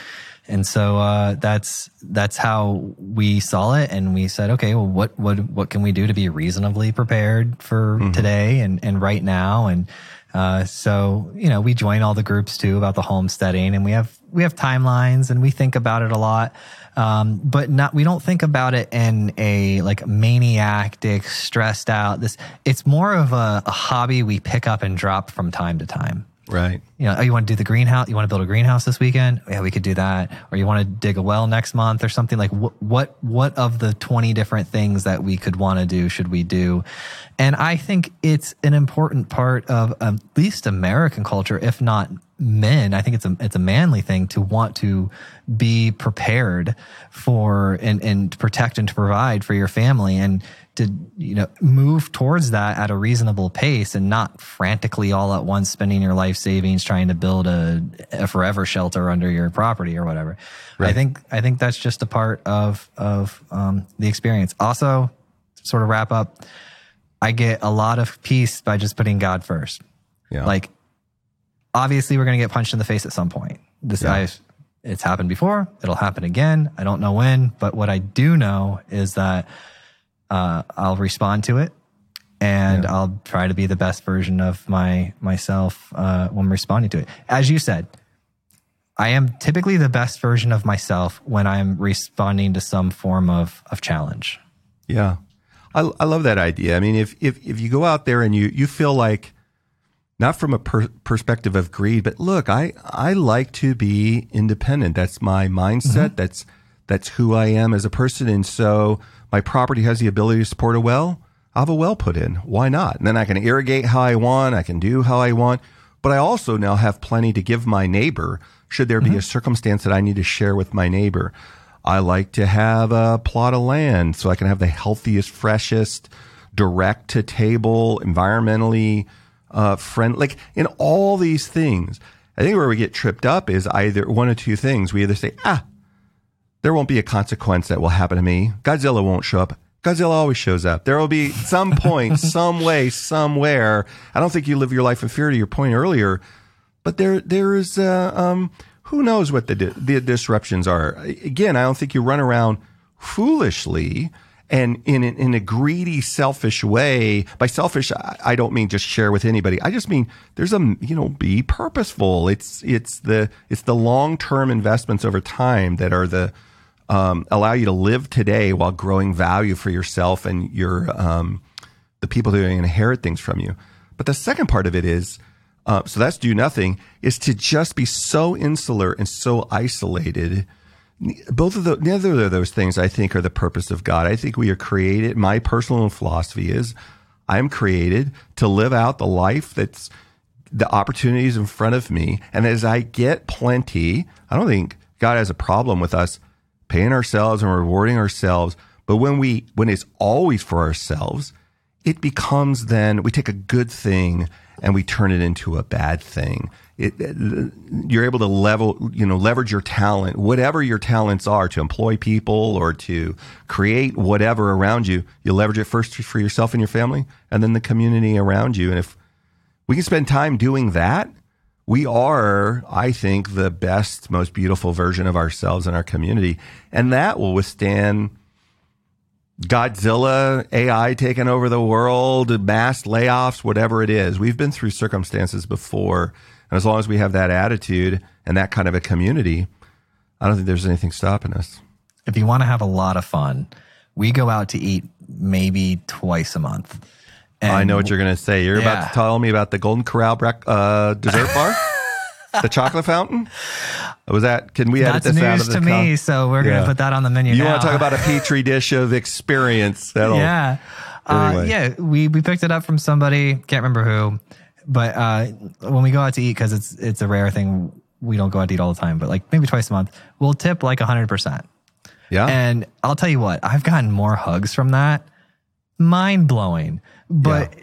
and so uh, that's that's how we saw it, and we said, okay, well, what what what can we do to be reasonably prepared for mm-hmm. today and and right now? And uh, so you know, we join all the groups too about the homesteading, and we have we have timelines, and we think about it a lot. Um, but not we don't think about it in a like maniactic, stressed out. This it's more of a, a hobby we pick up and drop from time to time. Right. You know, oh, you want to do the greenhouse? You want to build a greenhouse this weekend? Yeah, we could do that. Or you want to dig a well next month or something like what, what, what of the 20 different things that we could want to do should we do? And I think it's an important part of at least American culture, if not men. I think it's a, it's a manly thing to want to be prepared for and, and protect and to provide for your family. And to you know move towards that at a reasonable pace and not frantically all at once spending your life savings trying to build a, a forever shelter under your property or whatever. Right. I think I think that's just a part of of um, the experience. Also, sort of wrap up, I get a lot of peace by just putting God first. Yeah. Like, obviously, we're going to get punched in the face at some point. This yeah. I've, it's happened before. It'll happen again. I don't know when, but what I do know is that uh, I'll respond to it and yeah. I'll try to be the best version of my myself uh, when responding to it. As you said, I am typically the best version of myself when I'm responding to some form of of challenge. Yeah, I, I love that idea. I mean, if if if you go out there and you you feel like not from a per- perspective of greed, but look, I, I like to be independent. That's my mindset. Mm-hmm. That's, that's who I am as a person. And so my property has the ability to support a well. I'll have a well put in. Why not? And then I can irrigate how I want. I can do how I want. But I also now have plenty to give my neighbor should there be Mm-hmm. a circumstance that I need to share with my neighbor. I like to have a plot of land so I can have the healthiest, freshest, direct to table, environmentally uh, friend. Like in all these things, I think where we get tripped up is either one of two things. We either say, ah, there won't be a consequence that will happen to me. Godzilla won't show up. Godzilla always shows up. There will be some point, some way, somewhere. I don't think you live your life in fear to your point earlier, but there, there is, uh, um, who knows what the, di- the disruptions are. Again, I don't think you run around foolishly and in, in, in a greedy, selfish way. By selfish, I, I don't mean just share with anybody. I just mean there's a, you know, be purposeful. It's, it's the, it's the long-term investments over time that are the, um, allow you to live today while growing value for yourself and your um, the people who inherit things from you. But the second part of it is, uh, so that's do nothing, is to just be so insular and so isolated. Both of the neither of those things I think are the purpose of God. I think we are created. My personal philosophy is, I'm created to live out the life that's the opportunities in front of me, and as I get plenty, I don't think God has a problem with us paying ourselves and rewarding ourselves. But when we, when it's always for ourselves, it becomes then we take a good thing and we turn it into a bad thing. It, uh, you're able to level, you know, leverage your talent, whatever your talents are to employ people or to create whatever around you. You leverage it first for yourself and your family and then the community around you. And if we can spend time doing that, we are, I think, the best, most beautiful version of ourselves in our community. And that will withstand Godzilla, AI taking over the world, mass layoffs, whatever it is. We've been through circumstances before. And as long as we have that attitude and that kind of a community, I don't think there's anything stopping us. If you want to have a lot of fun, we go out to eat maybe twice a month. And I know what you're going to say. You're Yeah. about to tell me about the Golden Corral brec- uh, dessert bar, the chocolate fountain. Was that? Can we edit That's this out of the to con- me, so we're Yeah. gonna put that on the menu. You want to talk about a petri dish of experience? That'll, yeah. Uh, Anyway. yeah, we, we picked it up from somebody, can't remember who, but uh, when we go out to eat, because it's it's a rare thing, we don't go out to eat all the time, but like maybe twice a month, we'll tip like 100%. yeah. And I'll tell you what, I've gotten more hugs from that. Mind blowing. But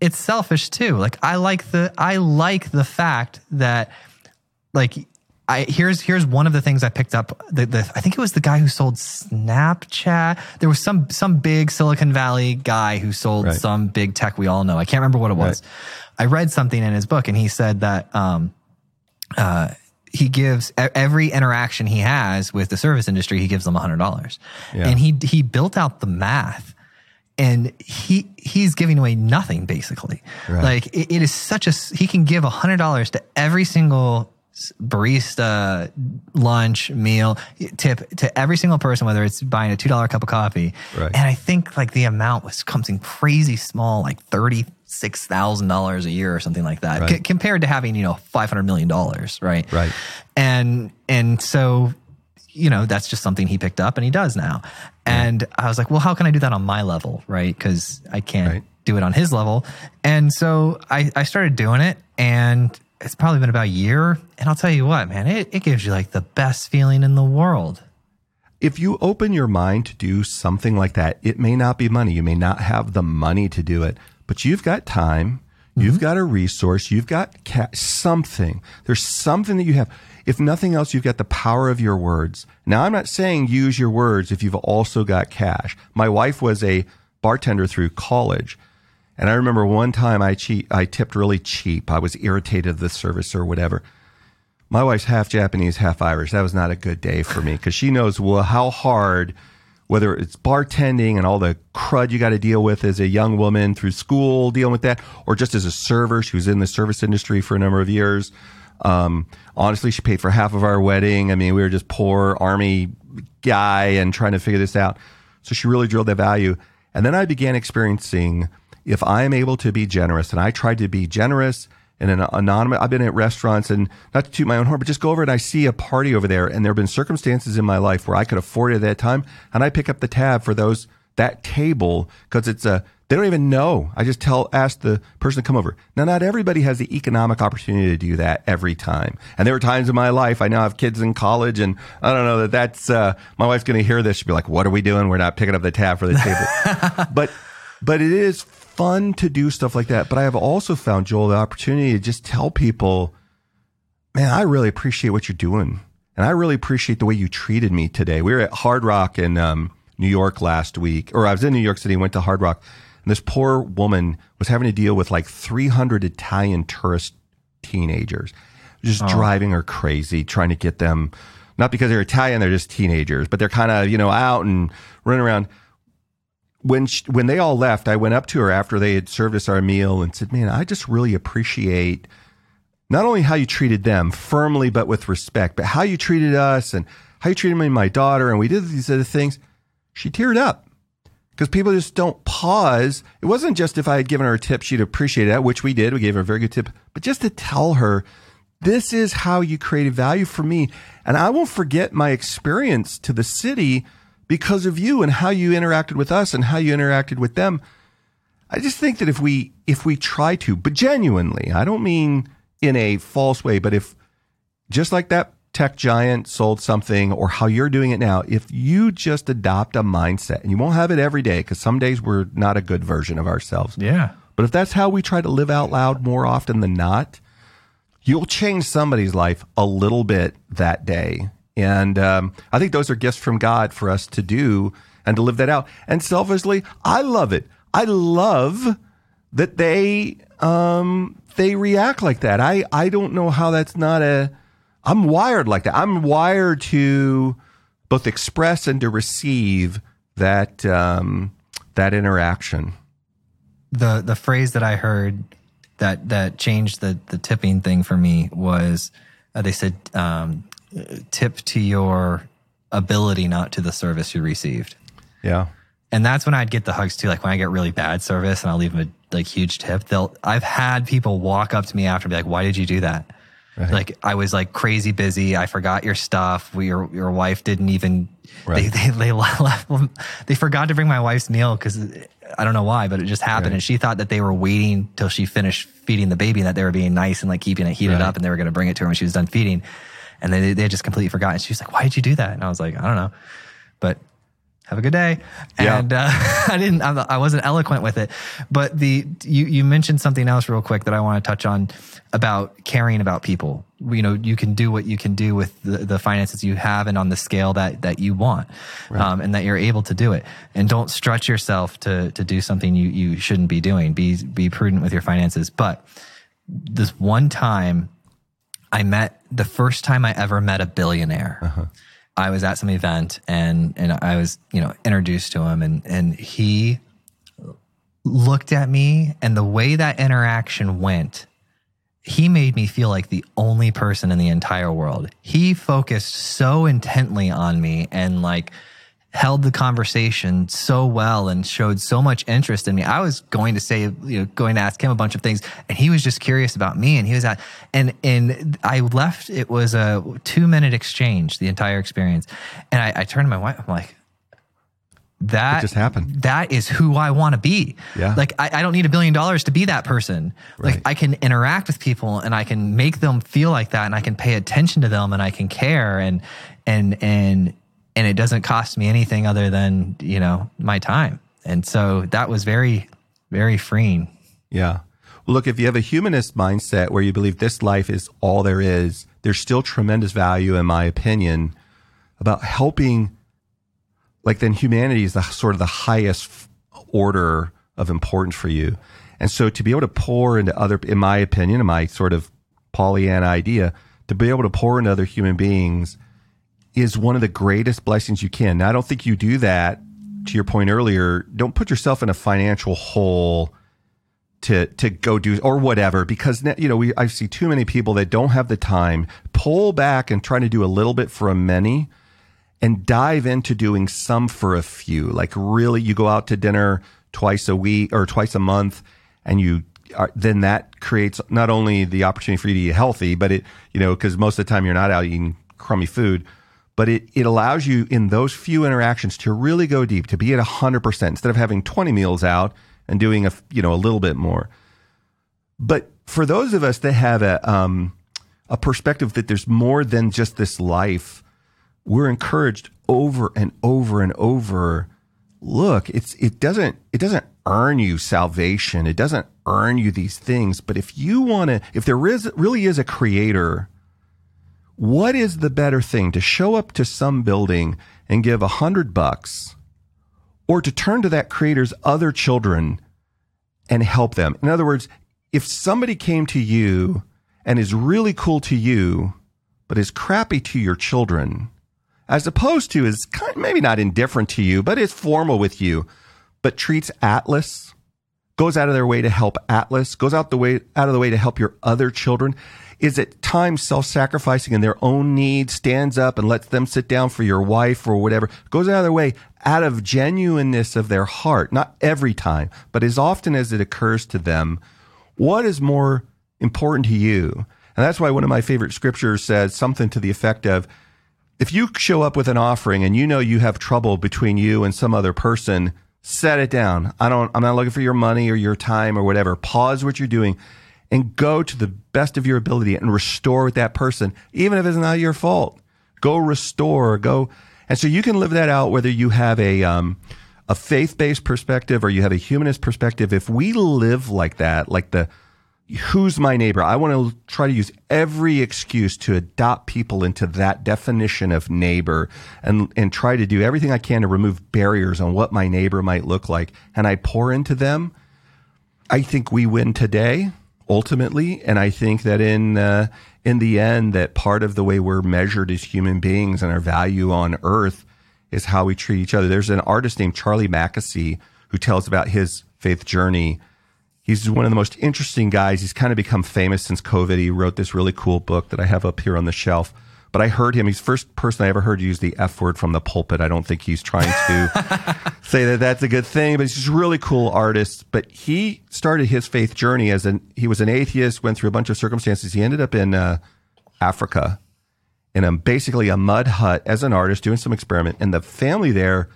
it's selfish too. Like I like the I like the fact that like I here's here's one of the things I picked up. The, the I think it was the guy who sold Snapchat. There was some some big Silicon Valley guy who sold Right. some big tech we all know. I can't remember what it was. I read something in his book and he said that um uh he gives every interaction he has with the service industry, he gives them hundred dollars, Yeah. and he he built out the math, and he he's giving away nothing basically. Right. Like it, it is such a he can give hundred dollars to every single barista lunch meal tip to every single person, whether it's buying a two dollar cup of coffee. Right. And I think like the amount was something crazy small, like thirty six thousand dollars a year or something like that, Right. C- compared to having you know five hundred million dollars, right? Right. And and so you know that's just something he picked up and he does now. And I was like, well, how can I do that on my level, right? Because I can't Right. do it on his level. And so I I started doing it and. It's probably been about a year. And I'll tell you what, man, it, it gives you like the best feeling in the world. if you open your mind to do something like that, it may not be money. You may not have the money to do it, but you've got time. You've mm-hmm. got a resource. You've got ca- something. There's something that you have. If nothing else, you've got the power of your words. Now, I'm not saying use your words if you've also got cash. My wife was a bartender through college. And I remember one time I cheat, I tipped really cheap. I was irritated at the service or whatever. My wife's half Japanese, half Irish. That was not a good day for me because she knows well how hard, whether it's bartending and all the crud you got to deal with as a young woman through school, dealing with that, or just as a server. She was in the service industry for a number of years. Um, honestly, she paid for half of our wedding. I mean, we were just poor army guy and trying to figure this out. So she really drilled that value. And then I began experiencing if I am able to be generous, and I tried to be generous in an anonymous. I've been at restaurants and not to toot my own horn, but just go over and I see a party over there, and there have been circumstances in my life where I could afford it at that time, and I pick up the tab for those that table because it's a they don't even know. I just tell ask the person to come over. Now, not everybody has the economic opportunity to do that every time, and there were times in my life I now have kids in college, and I don't know that that's uh, my wife's going to hear this. She'll be like, "What are we doing? We're not picking up the tab for the table." but but it is fun to do stuff like that. But I have also found Joel the opportunity to just tell people, man, I really appreciate what you're doing, and I really appreciate the way you treated me today. We were at Hard Rock in um, New York last week, or I was in New York City, went to Hard Rock, and this poor woman was having to deal with like 300 Italian tourist teenagers, just oh. driving her crazy, trying to get them. Not because they're Italian, they're just teenagers, but they're kind of, you know, out and running around when she, when they all left, I went up to her after they had served us our meal and said, "Man, I just really appreciate not only how you treated them firmly but with respect, but how you treated us and how you treated me and my daughter, and we did these other things." She teared up because people just don't pause. It wasn't just if I had given her a tip, she'd appreciate that, which we did. We gave her a very good tip, but just to tell her, this is how you created value for me. And I won't forget my experience to the city because of you and how you interacted with us and how you interacted with them. I just think that if we if we try to, but genuinely, I don't mean in a false way, but if just like that tech giant sold something or how you're doing it now, if you just adopt a mindset and you won't have it every day because some days we're not a good version of ourselves. Yeah. But if that's how we try to live out loud more often than not, you'll change somebody's life a little bit that day. And um, I think those are gifts from God for us to do and to live that out. And selfishly, I love it. I love that they um, they react like that. I I don't know how that's not a. I'm wired like that. I'm wired to both express and to receive that um, that interaction. the the phrase that I heard that that changed the the tipping thing for me was uh, they said um, tip to your ability, not to the service you received. Yeah. And that's when I'd get the hugs too. Like when I get really bad service and I'll leave them a like huge tip. They'll I've had people walk up to me after and be like, "Why did you do that?" Like I was like crazy busy. I forgot your stuff. We, your your wife didn't even Right. they, they they left. They forgot to bring my wife's meal because I don't know why, but it just happened. Right. And she thought that they were waiting till she finished feeding the baby and that they were being nice and like keeping it heated Right. up and they were going to bring it to her when she was done feeding. And they they just completely forgot. And She was like, "Why did you do that?" And I was like, "I don't know," but have a good day. Yeah. And uh, I didn't, I'm, I wasn't eloquent with it, but the you you mentioned something else real quick that I want to touch on about caring about people. You know, you can do what you can do with the, the finances you have and on the scale that that you want, um, and that you're able to do it. And don't stretch yourself to to do something you you shouldn't be doing. Be be prudent with your finances. But this one time I met the first time I ever met a billionaire. I was at some event and and I was you know introduced to him and and he looked at me and the way that interaction went he made me feel like the only person in the entire world. He focused so intently on me and like held the conversation so well and showed so much interest in me. I was going to say, you know, going to ask him a bunch of things and he was just curious about me and he was at, and, and I left, it was a two minute exchange, the entire experience. And I, I turned to my wife, I'm like, that just happened. That is who I want to be. Yeah. Like I, I don't need a billion dollars to be that person. Right. Like I can interact with people and I can make them feel like that and I can pay attention to them and I can care and and and and it doesn't cost me anything other than, you know, my time. And so that was very, very freeing. Yeah. Well, look, if you have a humanist mindset where you believe this life is all there is, there's still tremendous value, in my opinion, about helping. Like then, humanity is the sort of the highest order of importance for you, and so to be able to pour into other, in my opinion, in my sort of Pollyanna idea, to be able to pour into other human beings is one of the greatest blessings you can. Now, I don't think you do that. To your point earlier, don't put yourself in a financial hole to to go do or whatever because you know we I see too many people that don't have the time pull back and try to do a little bit for a many and dive into doing some for a few like really you go out to dinner twice a week or twice a month and you uh, then that creates not only the opportunity for you to eat healthy, but it, you know, because most of the time you're not out eating crummy food, but it, it allows you in those few interactions to really go deep, to be at 100% instead of having 20 meals out and doing a, you know, a little bit more. But for those of us that have a, um, a perspective that there's more than just this life, we're encouraged over and over and over. Look, it's, it doesn't, it doesn't earn you salvation. It doesn't earn you these things. But if you want to, if there is, really is a creator, what is the better thing to show up to some building and give a hundred bucks or to turn to that creator's other children and help them? In other words, if somebody came to you and is really cool to you, but is crappy to your children, as opposed to is kind maybe not indifferent to you, but is formal with you, but treats Atlas, goes out of their way to help Atlas, goes out the way out of the way to help your other children, is at times self-sacrificing in their own needs, stands up and lets them sit down for your wife or whatever, goes out of their way out of genuineness of their heart, not every time, but as often as it occurs to them, what is more important to you? And that's why one of my favorite scriptures says something to the effect of, if you show up with an offering and you know you have trouble between you and some other person, set it down. I don't, I'm not looking for your money or your time or whatever. Pause what you're doing and go to the best of your ability and restore with that person, even if it's not your fault. Go restore, go. And so you can live that out whether you have a, um, a faith based perspective or you have a humanist perspective. If we live like that, like the, who's my neighbor? I want to try to use every excuse to adopt people into that definition of neighbor and, and try to do everything I can to remove barriers on what my neighbor might look like. And I pour into them. I think we win today ultimately. And I think that in, uh, in the end, that part of the way we're measured as human beings and our value on earth is how we treat each other. There's an artist named Charlie Mackesy who tells about his faith journey He's one of the most interesting guys. He's kind of become famous since COVID. He wrote this really cool book that I have up here on the shelf. But I heard him. He's the first person I ever heard use the F word from the pulpit. I don't think he's trying to say that that's a good thing, but he's just a really cool artist. But he started his faith journey as an, he was an atheist, went through a bunch of circumstances. He ended up in uh, Africa in a, basically a mud hut as an artist doing some experiment. And the family there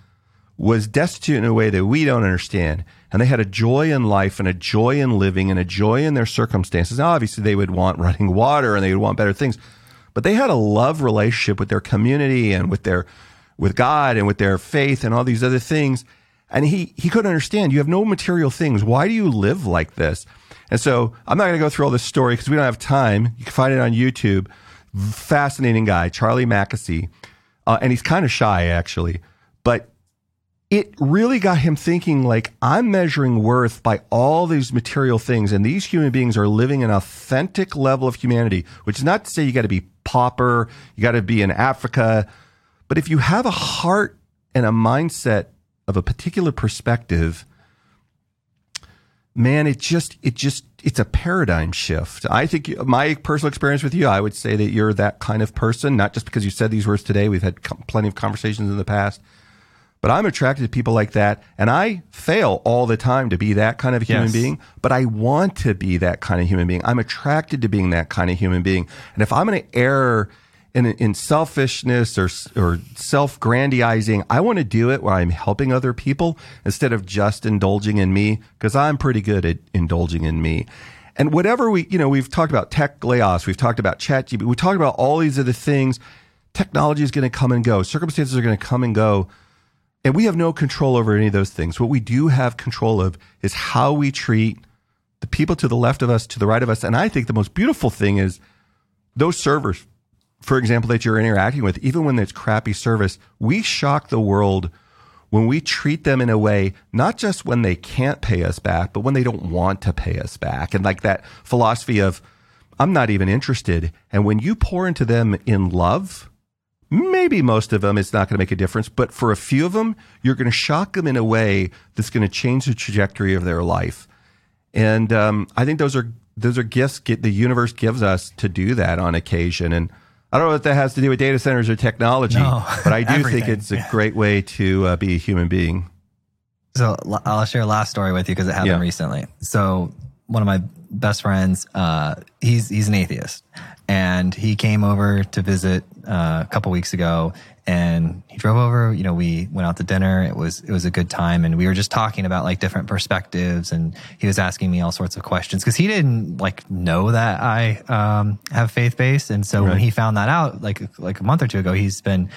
was destitute in a way that we don't understand. And they had a joy in life and a joy in living and a joy in their circumstances. Now, obviously, they would want running water and they would want better things, but they had a love relationship with their community and with their, with God and with their faith and all these other things. And he, he couldn't understand. You have no material things. Why do you live like this? And so I'm not going to go through all this story because we don't have time. You can find it on YouTube. Fascinating guy, Charlie Mackesy. Uh, and he's kind of shy, actually. But it really got him thinking like I'm measuring worth by all these material things and these human beings are living an authentic level of humanity, which is not to say you got to be pauper, you got to be in Africa, but if you have a heart and a mindset of a particular perspective, man, it just it just it's a paradigm shift. I think my personal experience with you, I would say that you're that kind of person, not just because you said these words today. We've had plenty of conversations in the past but I'm attracted to people like that. And I fail all the time to be that kind of human yes. being, but I want to be that kind of human being. I'm attracted to being that kind of human being. And if I'm going to err in, in selfishness or, or self grandizing, I want to do it where I'm helping other people instead of just indulging in me because I'm pretty good at indulging in me. And whatever we, you know, we've talked about tech layoffs, we've talked about chat we talked about all these other things. Technology is going to come and go. Circumstances are going to come and go and we have no control over any of those things. What we do have control of is how we treat the people to the left of us, to the right of us. And I think the most beautiful thing is those servers, for example, that you're interacting with, even when it's crappy service, we shock the world when we treat them in a way, not just when they can't pay us back, but when they don't want to pay us back. And like that philosophy of, I'm not even interested. And when you pour into them in love, maybe most of them it's not going to make a difference but for a few of them you're going to shock them in a way that's going to change the trajectory of their life. And um, i think those are those are gifts get, the universe gives us to do that on occasion. And i don't know if that has to do with data centers or technology no, but i do think it's a great way to uh, be a human being. So i'll share a last story with you because it happened yeah. recently. So one of my best friends, uh, he's he's an atheist, and he came over to visit uh, a couple weeks ago, and he drove over. You know, we went out to dinner. It was it was a good time, and we were just talking about like different perspectives, and he was asking me all sorts of questions because he didn't like know that I um, have faith based, and so when he found that out like like a month or two ago, he's been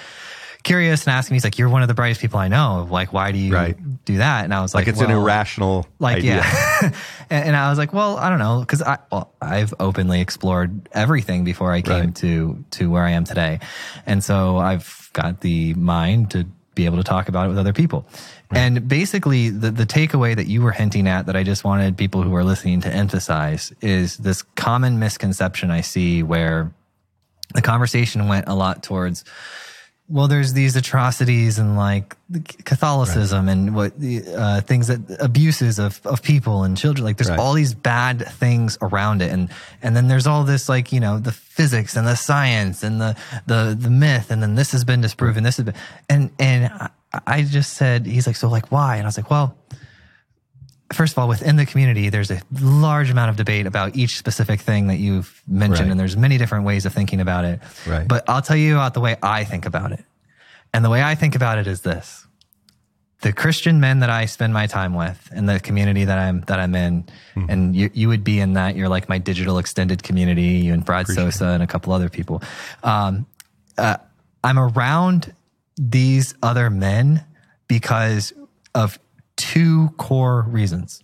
curious and asking me, he's like, "You're one of the brightest people I know. Like, why do you Right. Do that?" And I was like, Like it's an irrational like idea. yeah and, i was like well i don't know because i well, i've openly explored everything before i came Right. to to where i am today and so i've got the mind to be able to talk about it with other people and basically the, the takeaway that you were hinting at that i just wanted people who are listening to emphasize is this common misconception i see where the conversation went a lot towards well there's these atrocities and like catholicism and what the uh, things that abuses of, of people and children. Like there's Right. all these bad things around it. And and then there's all this like you know the physics and the science and the the the myth. And then this has been disproven this has been and and I just said he's like so like why? And I was like well first of all, within the community, there's a large amount of debate about each specific thing that you've mentioned, Right. and there's many different ways of thinking about it. Right. But I'll tell you about the way I think about it. And the way I think about it is this. The Christian men that I spend my time with and the community that I'm that I'm in, and you you would be in that. You're like my digital extended community, you and Brad Sosa and a couple other people. Um, uh, I'm around these other men because of two core reasons.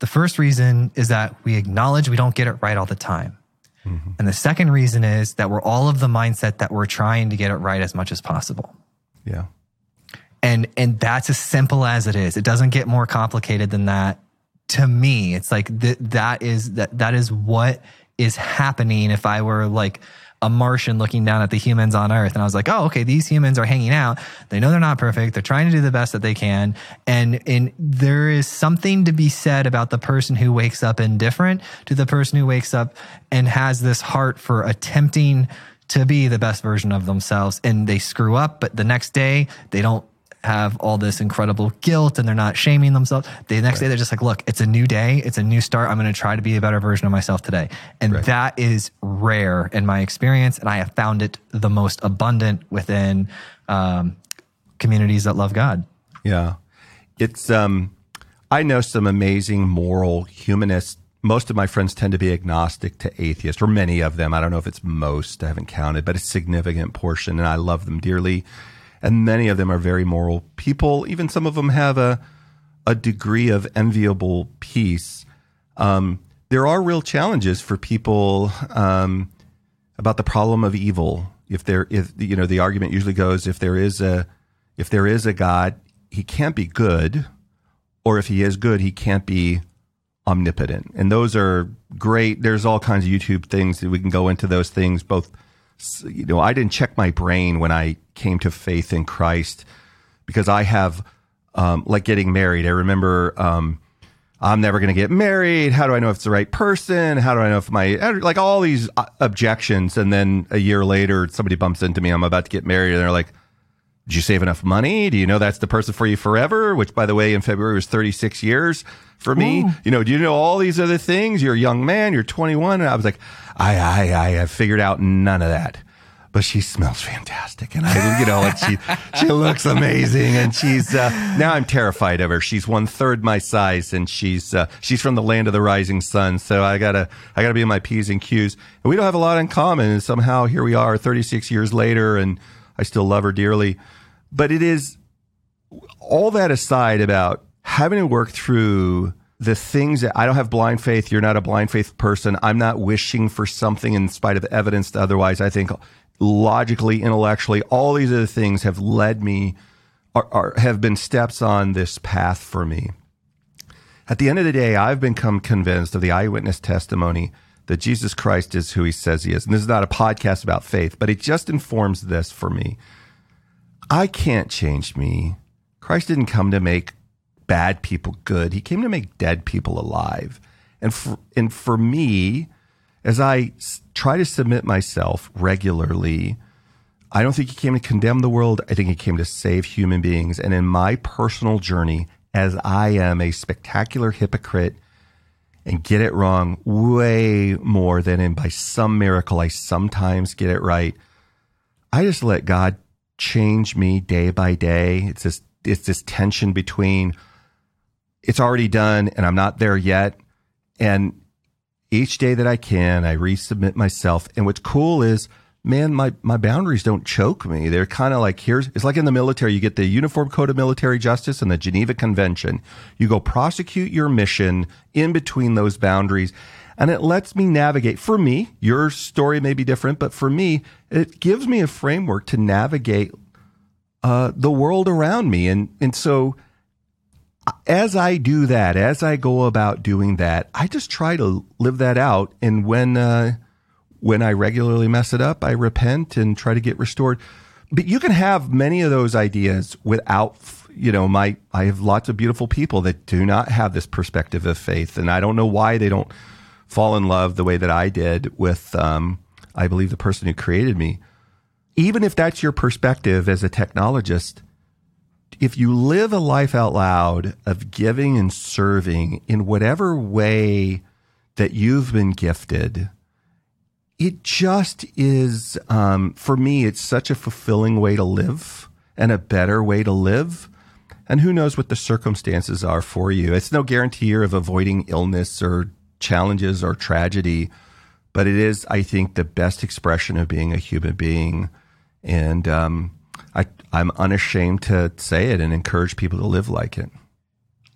The first reason is that we acknowledge we don't get it right all the time. Mm-hmm. And the second reason is that we're all of the mindset that we're trying to get it right as much as possible. Yeah. And and that's as simple as it is. It doesn't get more complicated than that. To me, it's like th- that is that that is what is happening if I were like a Martian looking down at the humans on Earth and I was like, "Oh, okay, these humans are hanging out. They know they're not perfect. They're trying to do the best that they can." And and there is something to be said about the person who wakes up indifferent to the person who wakes up and has this heart for attempting to be the best version of themselves and they screw up, but the next day they don't have all this incredible guilt and they're not shaming themselves. The next day they're just like, look, it's a new day. It's a new start. I'm going to try to be a better version of myself today. And that is rare in my experience. And I have found it the most abundant within um, communities that love God. Yeah. It's um I know some amazing moral humanists. Most of my friends tend to be agnostic to atheist, or many of them. I don't know if it's most, I haven't counted, but a significant portion, and I love them dearly. And many of them are very moral people. Even some of them have a a degree of enviable peace. Um, there are real challenges for people um, about the problem of evil. If there, if you know, the argument usually goes, if there is a, if there is a God, he can't be good, or if he is good, he can't be omnipotent. And those are great. There's all kinds of YouTube things that we can go into those things. Both, you know, I didn't check my brain when I came to faith in Christ because I have, um, like getting married. I remember, um, I'm never going to get married. How do I know if it's the right person? How do I know if my like all these uh, objections? And then a year later, somebody bumps into me. I'm about to get married, and they're like, "Did you save enough money? Do you know that's the person for you forever?" Which, by the way, in February was 36 years for me. You know, do you know all these other things? You're a young man. You're 21. And I was like, I, I, I have figured out none of that. But she smells fantastic, and I, you know, and she she looks amazing, and she's uh, now I'm terrified of her. She's one third my size, and she's uh, she's from the land of the rising sun. So I gotta I gotta be in my p's and q's. And we don't have a lot in common, and somehow here we are, 36 years later, and I still love her dearly. But it is all that aside about having to work through the things that I don't have blind faith. You're not a blind faith person. I'm not wishing for something in spite of evidence. Otherwise, I think logically, intellectually, all these other things have led me or, or have been steps on this path for me. At the end of the day, I've become convinced of the eyewitness testimony that Jesus Christ is who he says he is. And this is not a podcast about faith, but it just informs this for me. I can't change me. Christ didn't come to make bad people good. He came to make dead people alive. And for, and for me, as I try to submit myself regularly, I don't think he came to condemn the world. I think he came to save human beings. And in my personal journey, as I am a spectacular hypocrite and get it wrong way more than in by some miracle I sometimes get it right. I just let God change me day by day. It's this it's this tension between it's already done and I'm not there yet. And each day that I can, I resubmit myself. And what's cool is man, my, my boundaries don't choke me. They're kind of like here's, it's like in the military, you get the Uniform Code of Military Justice and the Geneva Convention. You go prosecute your mission in between those boundaries. And it lets me navigate. For me, your story may be different, but for me, it gives me a framework to navigate uh, the world around me. And, and so as I do that, as I go about doing that, I just try to live that out. And when, uh, when I regularly mess it up, I repent and try to get restored. But you can have many of those ideas without, you know, my, I have lots of beautiful people that do not have this perspective of faith. And I don't know why they don't fall in love the way that I did with, um, I believe the person who created me. Even if that's your perspective as a technologist, if you live a life out loud of giving and serving in whatever way that you've been gifted, it just is, um, for me, it's such a fulfilling way to live and a better way to live. And who knows what the circumstances are for you. It's no guarantee of avoiding illness or challenges or tragedy, but it is, I think, the best expression of being a human being. And um, I, I'm unashamed to say it and encourage people to live like it.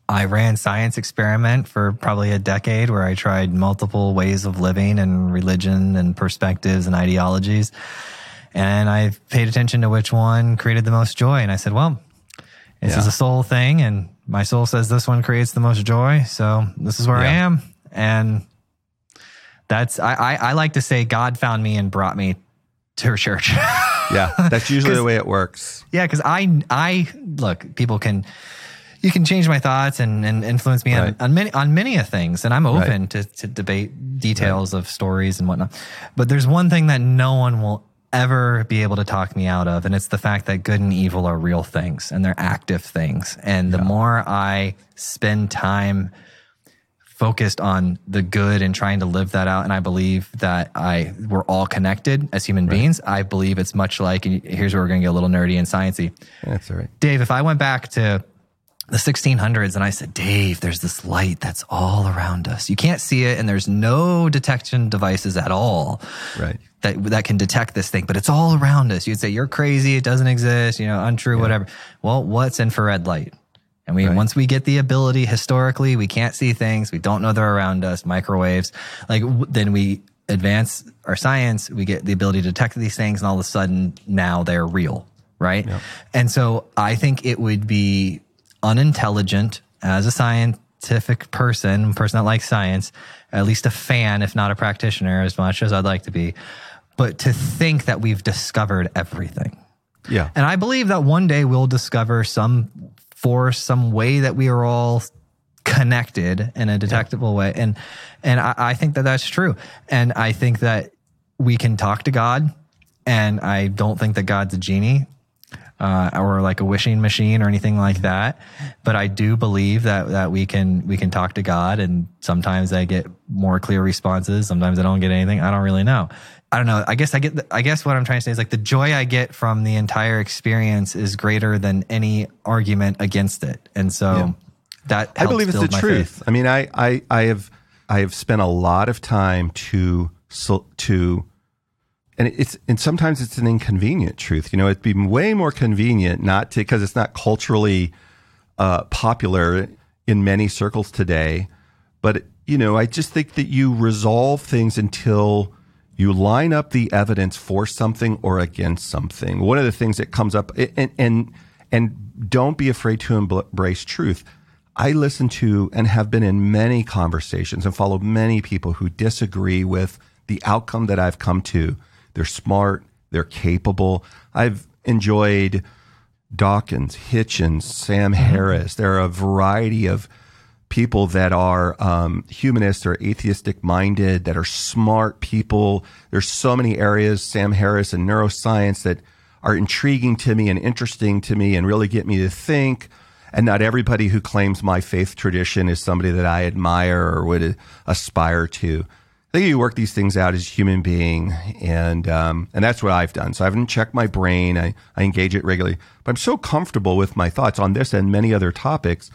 I ran science experiment for probably a decade where I tried multiple ways of living and religion and perspectives and ideologies. And I paid attention to which one created the most joy. And I said, well, this yeah. is a soul thing. And my soul says this one creates the most joy. So this is where yeah. I am. And that's, I, I, I like to say God found me and brought me to church. yeah. That's usually the way it works. Yeah. Cause I, I look, people can, you can change my thoughts and, and influence me right. on, on, many on many of things, and I'm open right. to, to debate details right. of stories and whatnot. But there's one thing that no one will ever be able to talk me out of, and it's the fact that good and evil are real things and they're active things. And the more I spend time focused on the good and trying to live that out and i believe that i we're all connected as human right. beings i believe it's much like and here's where we're going to get a little nerdy and sciencey that's all right dave if i went back to the 1600s and I said, Dave, there's this light that's all around us. You can't see it and there's no detection devices at all. Right. That, that can detect this thing, but it's all around us. You'd say, you're crazy. It doesn't exist, you know, untrue, yeah. whatever. Well, what's infrared light? And we, right. once we get the ability historically, we can't see things. We don't know they're around us, microwaves. Like then we advance our science. We get the ability to detect these things and all of a sudden now they're real. Right. Yep. And so I think it would be unintelligent as a scientific person, a person that likes science, at least a fan, if not a practitioner, as much as I'd like to be, but to think that we've discovered everything. Yeah. And I believe that one day we'll discover some force, some way that we are all connected in a detectable yeah. way. And, and I, I think that that's true. And I think that we can talk to God. And I don't think that God's a genie uh, or like a wishing machine or anything like that. But I do believe that that we can we can talk to God, and sometimes I get more clear responses. Sometimes I don't get anything. I don't really know. I don't know. I guess I get. The, I guess what I'm trying to say is like the joy I get from the entire experience is greater than any argument against it, and so yeah. that I believe it's the truth. Faith. I mean, I I I have I have spent a lot of time to to and it's and sometimes it's an inconvenient truth. You know, it'd be way more convenient not to because it's not culturally uh, popular in many circles today. But you know, I just think that you resolve things until you line up the evidence for something or against something. One of the things that comes up and and and don't be afraid to embrace truth. I listen to and have been in many conversations and followed many people who disagree with the outcome that I've come to they're smart. They're capable. I've enjoyed Dawkins, Hitchens, Sam mm-hmm. Harris. There are a variety of people that are um, humanist or atheistic minded, that are smart people. There's so many areas, Sam Harris and neuroscience, that are intriguing to me and interesting to me and really get me to think. and not everybody who claims my faith tradition is somebody that I admire or would aspire to. I think you work these things out as a human being, and um, and that's what I've done. So I haven't checked my brain. I, I engage it regularly, but I'm so comfortable with my thoughts on this and many other topics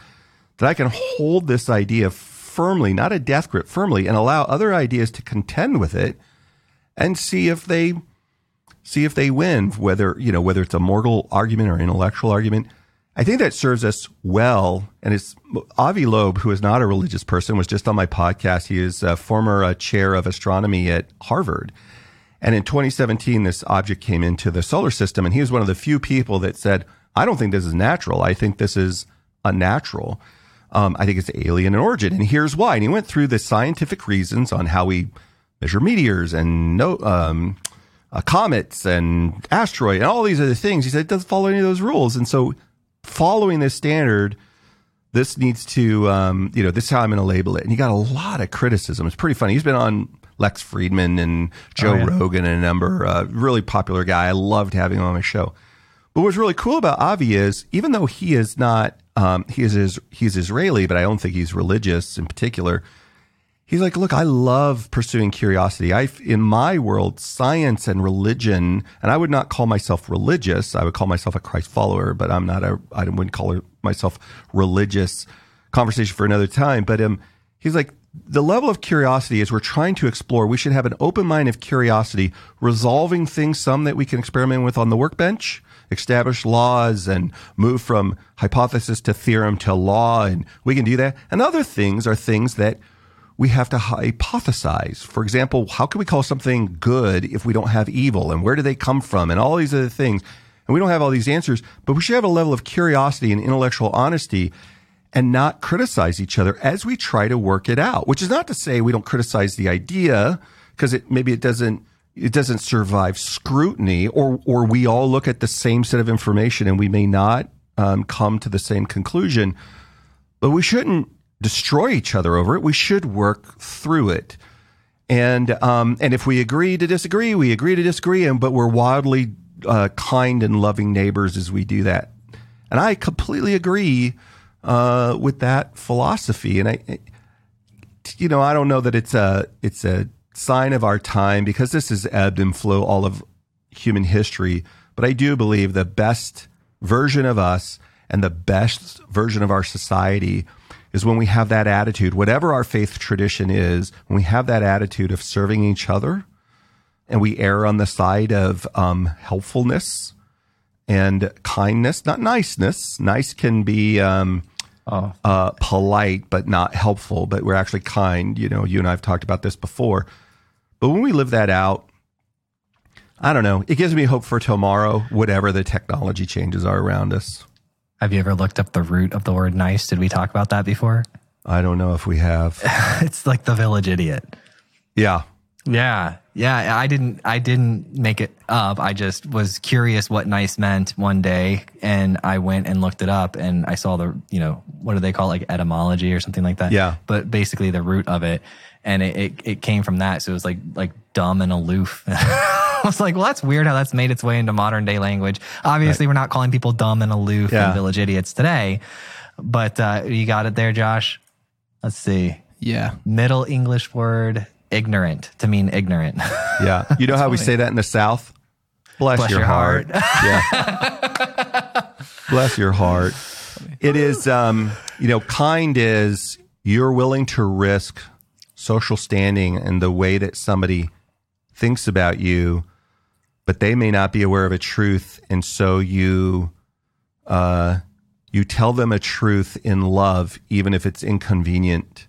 that I can hold this idea firmly, not a death grip, firmly, and allow other ideas to contend with it, and see if they see if they win. Whether you know whether it's a moral argument or intellectual argument. I think that serves us well. And it's Avi Loeb, who is not a religious person, was just on my podcast. He is a former uh, chair of astronomy at Harvard. And in 2017, this object came into the solar system. And he was one of the few people that said, I don't think this is natural. I think this is unnatural. Um, I think it's alien in origin. And here's why. And he went through the scientific reasons on how we measure meteors and no, um, uh, comets and asteroid and all these other things. He said it doesn't follow any of those rules. And so following this standard, this needs to, um, you know, this is how I'm going to label it. And he got a lot of criticism. It's pretty funny. He's been on Lex Fridman and Joe oh, yeah. Rogan and a number, uh, really popular guy. I loved having him on my show. But what's really cool about Avi is, even though he is not, um, he is he's Israeli, but I don't think he's religious in particular he's like, look, I love pursuing curiosity. I, in my world, science and religion, and I would not call myself religious. I would call myself a Christ follower, but I'm not a, I wouldn't call myself religious. Conversation for another time. But um, he's like, the level of curiosity is we're trying to explore. We should have an open mind of curiosity, resolving things, some that we can experiment with on the workbench, establish laws and move from hypothesis to theorem to law. And we can do that. And other things are things that we have to hypothesize. For example, how can we call something good if we don't have evil? And where do they come from? And all these other things. And we don't have all these answers, but we should have a level of curiosity and intellectual honesty and not criticize each other as we try to work it out, which is not to say we don't criticize the idea because it maybe it doesn't it doesn't survive scrutiny or or we all look at the same set of information and we may not um, come to the same conclusion but we shouldn't destroy each other over it. We should work through it. And um, and if we agree to disagree, we agree to disagree, and but we're wildly uh, kind and loving neighbors as we do that. And I completely agree uh, with that philosophy. And I, you know, I don't know that it's a it's a sign of our time because this is ebbed and flow all of human history. But I do believe the best version of us and the best version of our society is when we have that attitude, whatever our faith tradition is, when we have that attitude of serving each other and we err on the side of um, helpfulness and kindness, not niceness. Nice can be um, oh. uh, polite, but not helpful, but we're actually kind. You know, you and I have talked about this before. But when we live that out, I don't know. It gives me hope for tomorrow, whatever the technology changes are around us. Have you ever looked up the root of the word nice? Did we talk about that before? I don't know if we have. it's like the village idiot. Yeah. Yeah. Yeah, I didn't I didn't make it up. I just was curious what nice meant one day and I went and looked it up and I saw the, you know, what do they call it, like etymology or something like that. Yeah. But basically the root of it and it, it, it came from that. So it was like like dumb and aloof. I was like, well, that's weird how that's made its way into modern day language. Obviously, right. we're not calling people dumb and aloof yeah. and village idiots today, but uh, you got it there, Josh. Let's see. Yeah. Middle English word ignorant to mean ignorant. Yeah. You know how funny. we say that in the South? Bless, Bless your, your, heart. heart. yeah. Bless your heart. It is, um, you know, kind is you're willing to risk social standing and the way that somebody thinks about you, but they may not be aware of a truth, and so you uh, you tell them a truth in love, even if it's inconvenient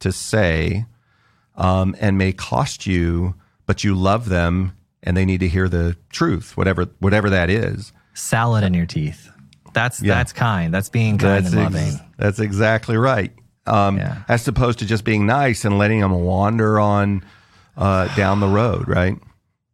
to say, um, and may cost you, but you love them, and they need to hear the truth, whatever whatever that is. Salad in your teeth. That's yeah. that's kind. That's being kind that's and loving. Ex- that's exactly right. Um, yeah. As opposed to just being nice and letting them wander on uh, down the road, right?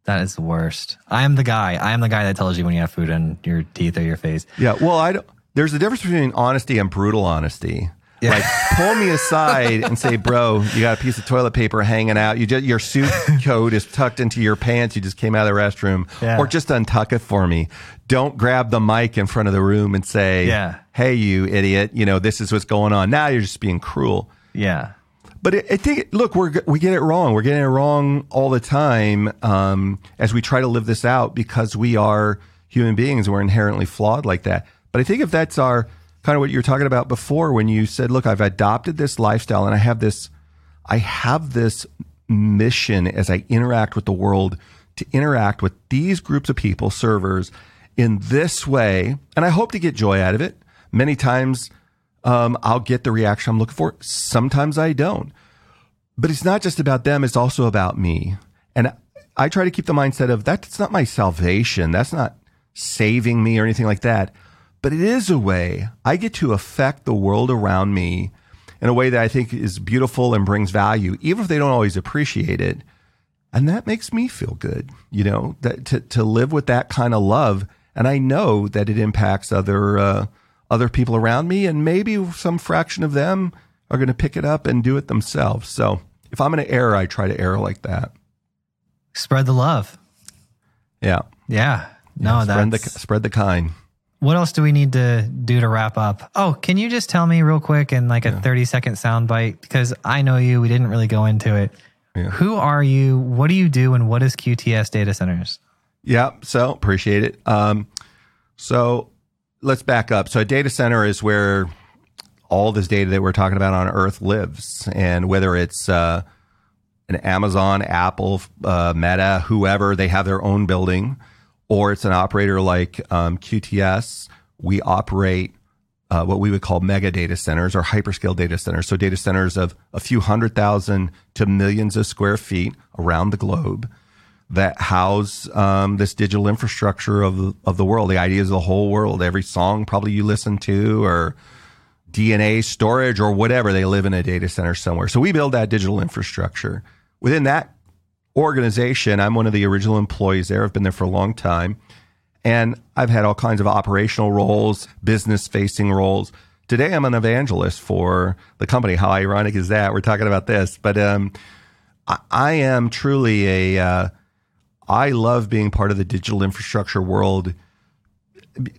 That is the worst. I am the guy. I am the guy that tells you when you have food in your teeth or your face. Yeah. Well, I don't, there's a difference between honesty and brutal honesty. Yeah. Like pull me aside and say, "Bro, you got a piece of toilet paper hanging out. You just your suit coat is tucked into your pants. You just came out of the restroom, Yeah. or just untuck it for me. Don't grab the mic in front of the room and say, Yeah. Hey, you idiot, you know this is what's going on." Now you're just being cruel. Yeah. But I I think, look, we're we get it wrong. We're getting it wrong all the time um, as we try to live this out because we are human beings we're inherently flawed like that. But I think if that's our kind of what you were talking about before when you said, "Look, I've adopted this lifestyle and I have this, I have this mission as I interact with the world to interact with these groups of people, servers, in this way, and I hope to get joy out of it. Many times." um, I'll get the reaction I'm looking for. Sometimes I don't. But it's not just about them, it's also about me. And I try to keep the mindset of that's not my salvation. That's not saving me or anything like that. But it is a way I get to affect the world around me in a way that I think is beautiful and brings value, even if they don't always appreciate it. And that makes me feel good, you know, that to, to live with that kind of love. And I know that it impacts other, uh, other people around me, and maybe some fraction of them are going to pick it up and do it themselves. So if I'm going to err, I try to err like that. Spread the love. Yeah. Yeah. No, spread the that's spread the kind. what else do we need to do to wrap up? Oh, can you just tell me real quick in like a 30 second sound bite? Because I know you, we didn't really go into it. Yeah. Who are you? What do you do? And what is QTS data centers? Yeah. So appreciate it. Um, so let's back up. So a data center is where all this data that we're talking about on Earth lives, and whether it's uh, an Amazon, Apple, uh, Meta, whoever, they have their own building, or it's an operator like um, QTS. We operate uh, what we would call mega data centers or hyperscale data centers. So data centers of a few hundred thousand to millions of square feet around the globe that house um, this digital infrastructure of of the world. The ideas of the whole world. Every song probably you listen to or DNA storage or whatever. They live in a data center somewhere. So we build that digital infrastructure. Within that organization, I'm one of the original employees there. I've been there for a long time. And I've had all kinds of operational roles, business facing roles. Today, I'm an evangelist for the company. How ironic is that? We're talking about this, but um, I, I am truly a. Uh, I love being part of the digital infrastructure world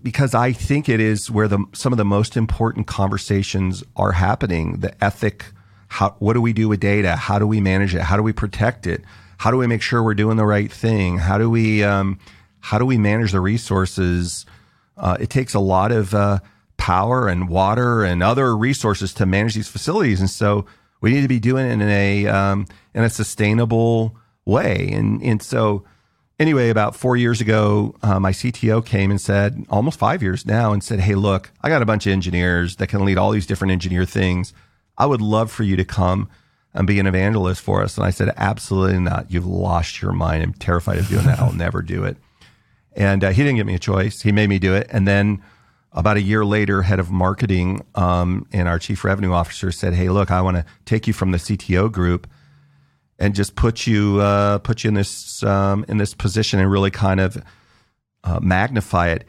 because I think it is where the some of the most important conversations are happening. The ethic, how what do we do with data? How do we manage it? How do we protect it? How do we make sure we're doing the right thing? How do we um, how do we manage the resources? Uh, it takes a lot of uh, power and water and other resources to manage these facilities, and so we need to be doing it in a um, in a sustainable way. And and so anyway, about four years ago, uh, my CTO came and said, almost five years now, and said, "Hey, look, I got a bunch of engineers that can lead all these different engineer things. I would love for you to come." And be an evangelist for us. And I said, absolutely not. You've lost your mind. I'm terrified of doing that. I'll never do it. And uh, he didn't give me a choice. He made me do it. And then about a year later, head of marketing um, and our chief revenue officer said, "Hey, look, I want to take you from the CTO group and just put you uh, put you in this um, in this position and really kind of uh, magnify it."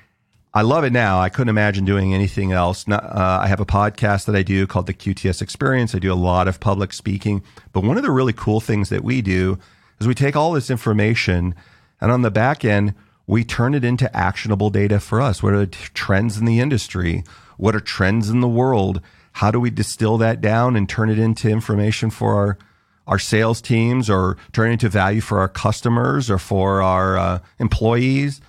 I love it now. I couldn't imagine doing anything else. Uh, I have a podcast that I do called the QTS Experience. I do a lot of public speaking. But one of the really cool things that we do is we take all this information and on the back end, we turn it into actionable data for us. What are the trends in the industry? What are trends in the world? How do we distill that down and turn it into information for our our sales teams or turn into value for our customers or for our uh, employees?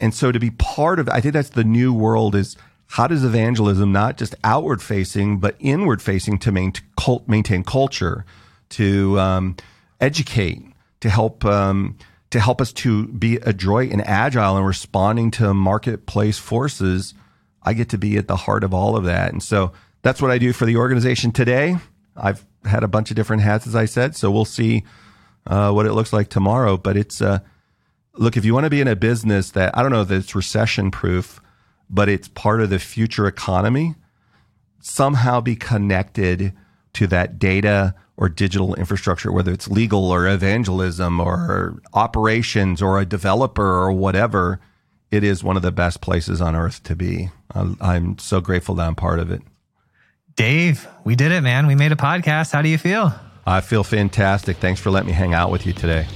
And so to be part of, I think that's the new world is how does evangelism not just outward facing, but inward facing to main, cult, maintain culture, to um, educate, to help um, to help us to be adroit and agile and responding to marketplace forces. I get to be at the heart of all of that, and so that's what I do for the organization today. I've had a bunch of different hats, as I said, so we'll see uh, what it looks like tomorrow. But it's uh, look, if you want to be in a business that I don't know if it's recession proof, but it's part of the future economy, somehow be connected to that data or digital infrastructure, whether it's legal or evangelism or operations or a developer or whatever. It is one of the best places on earth to be. I'm so grateful that I'm part of it. Dave, we did it, man. We made a podcast. How do you feel? I feel fantastic. Thanks for letting me hang out with you today.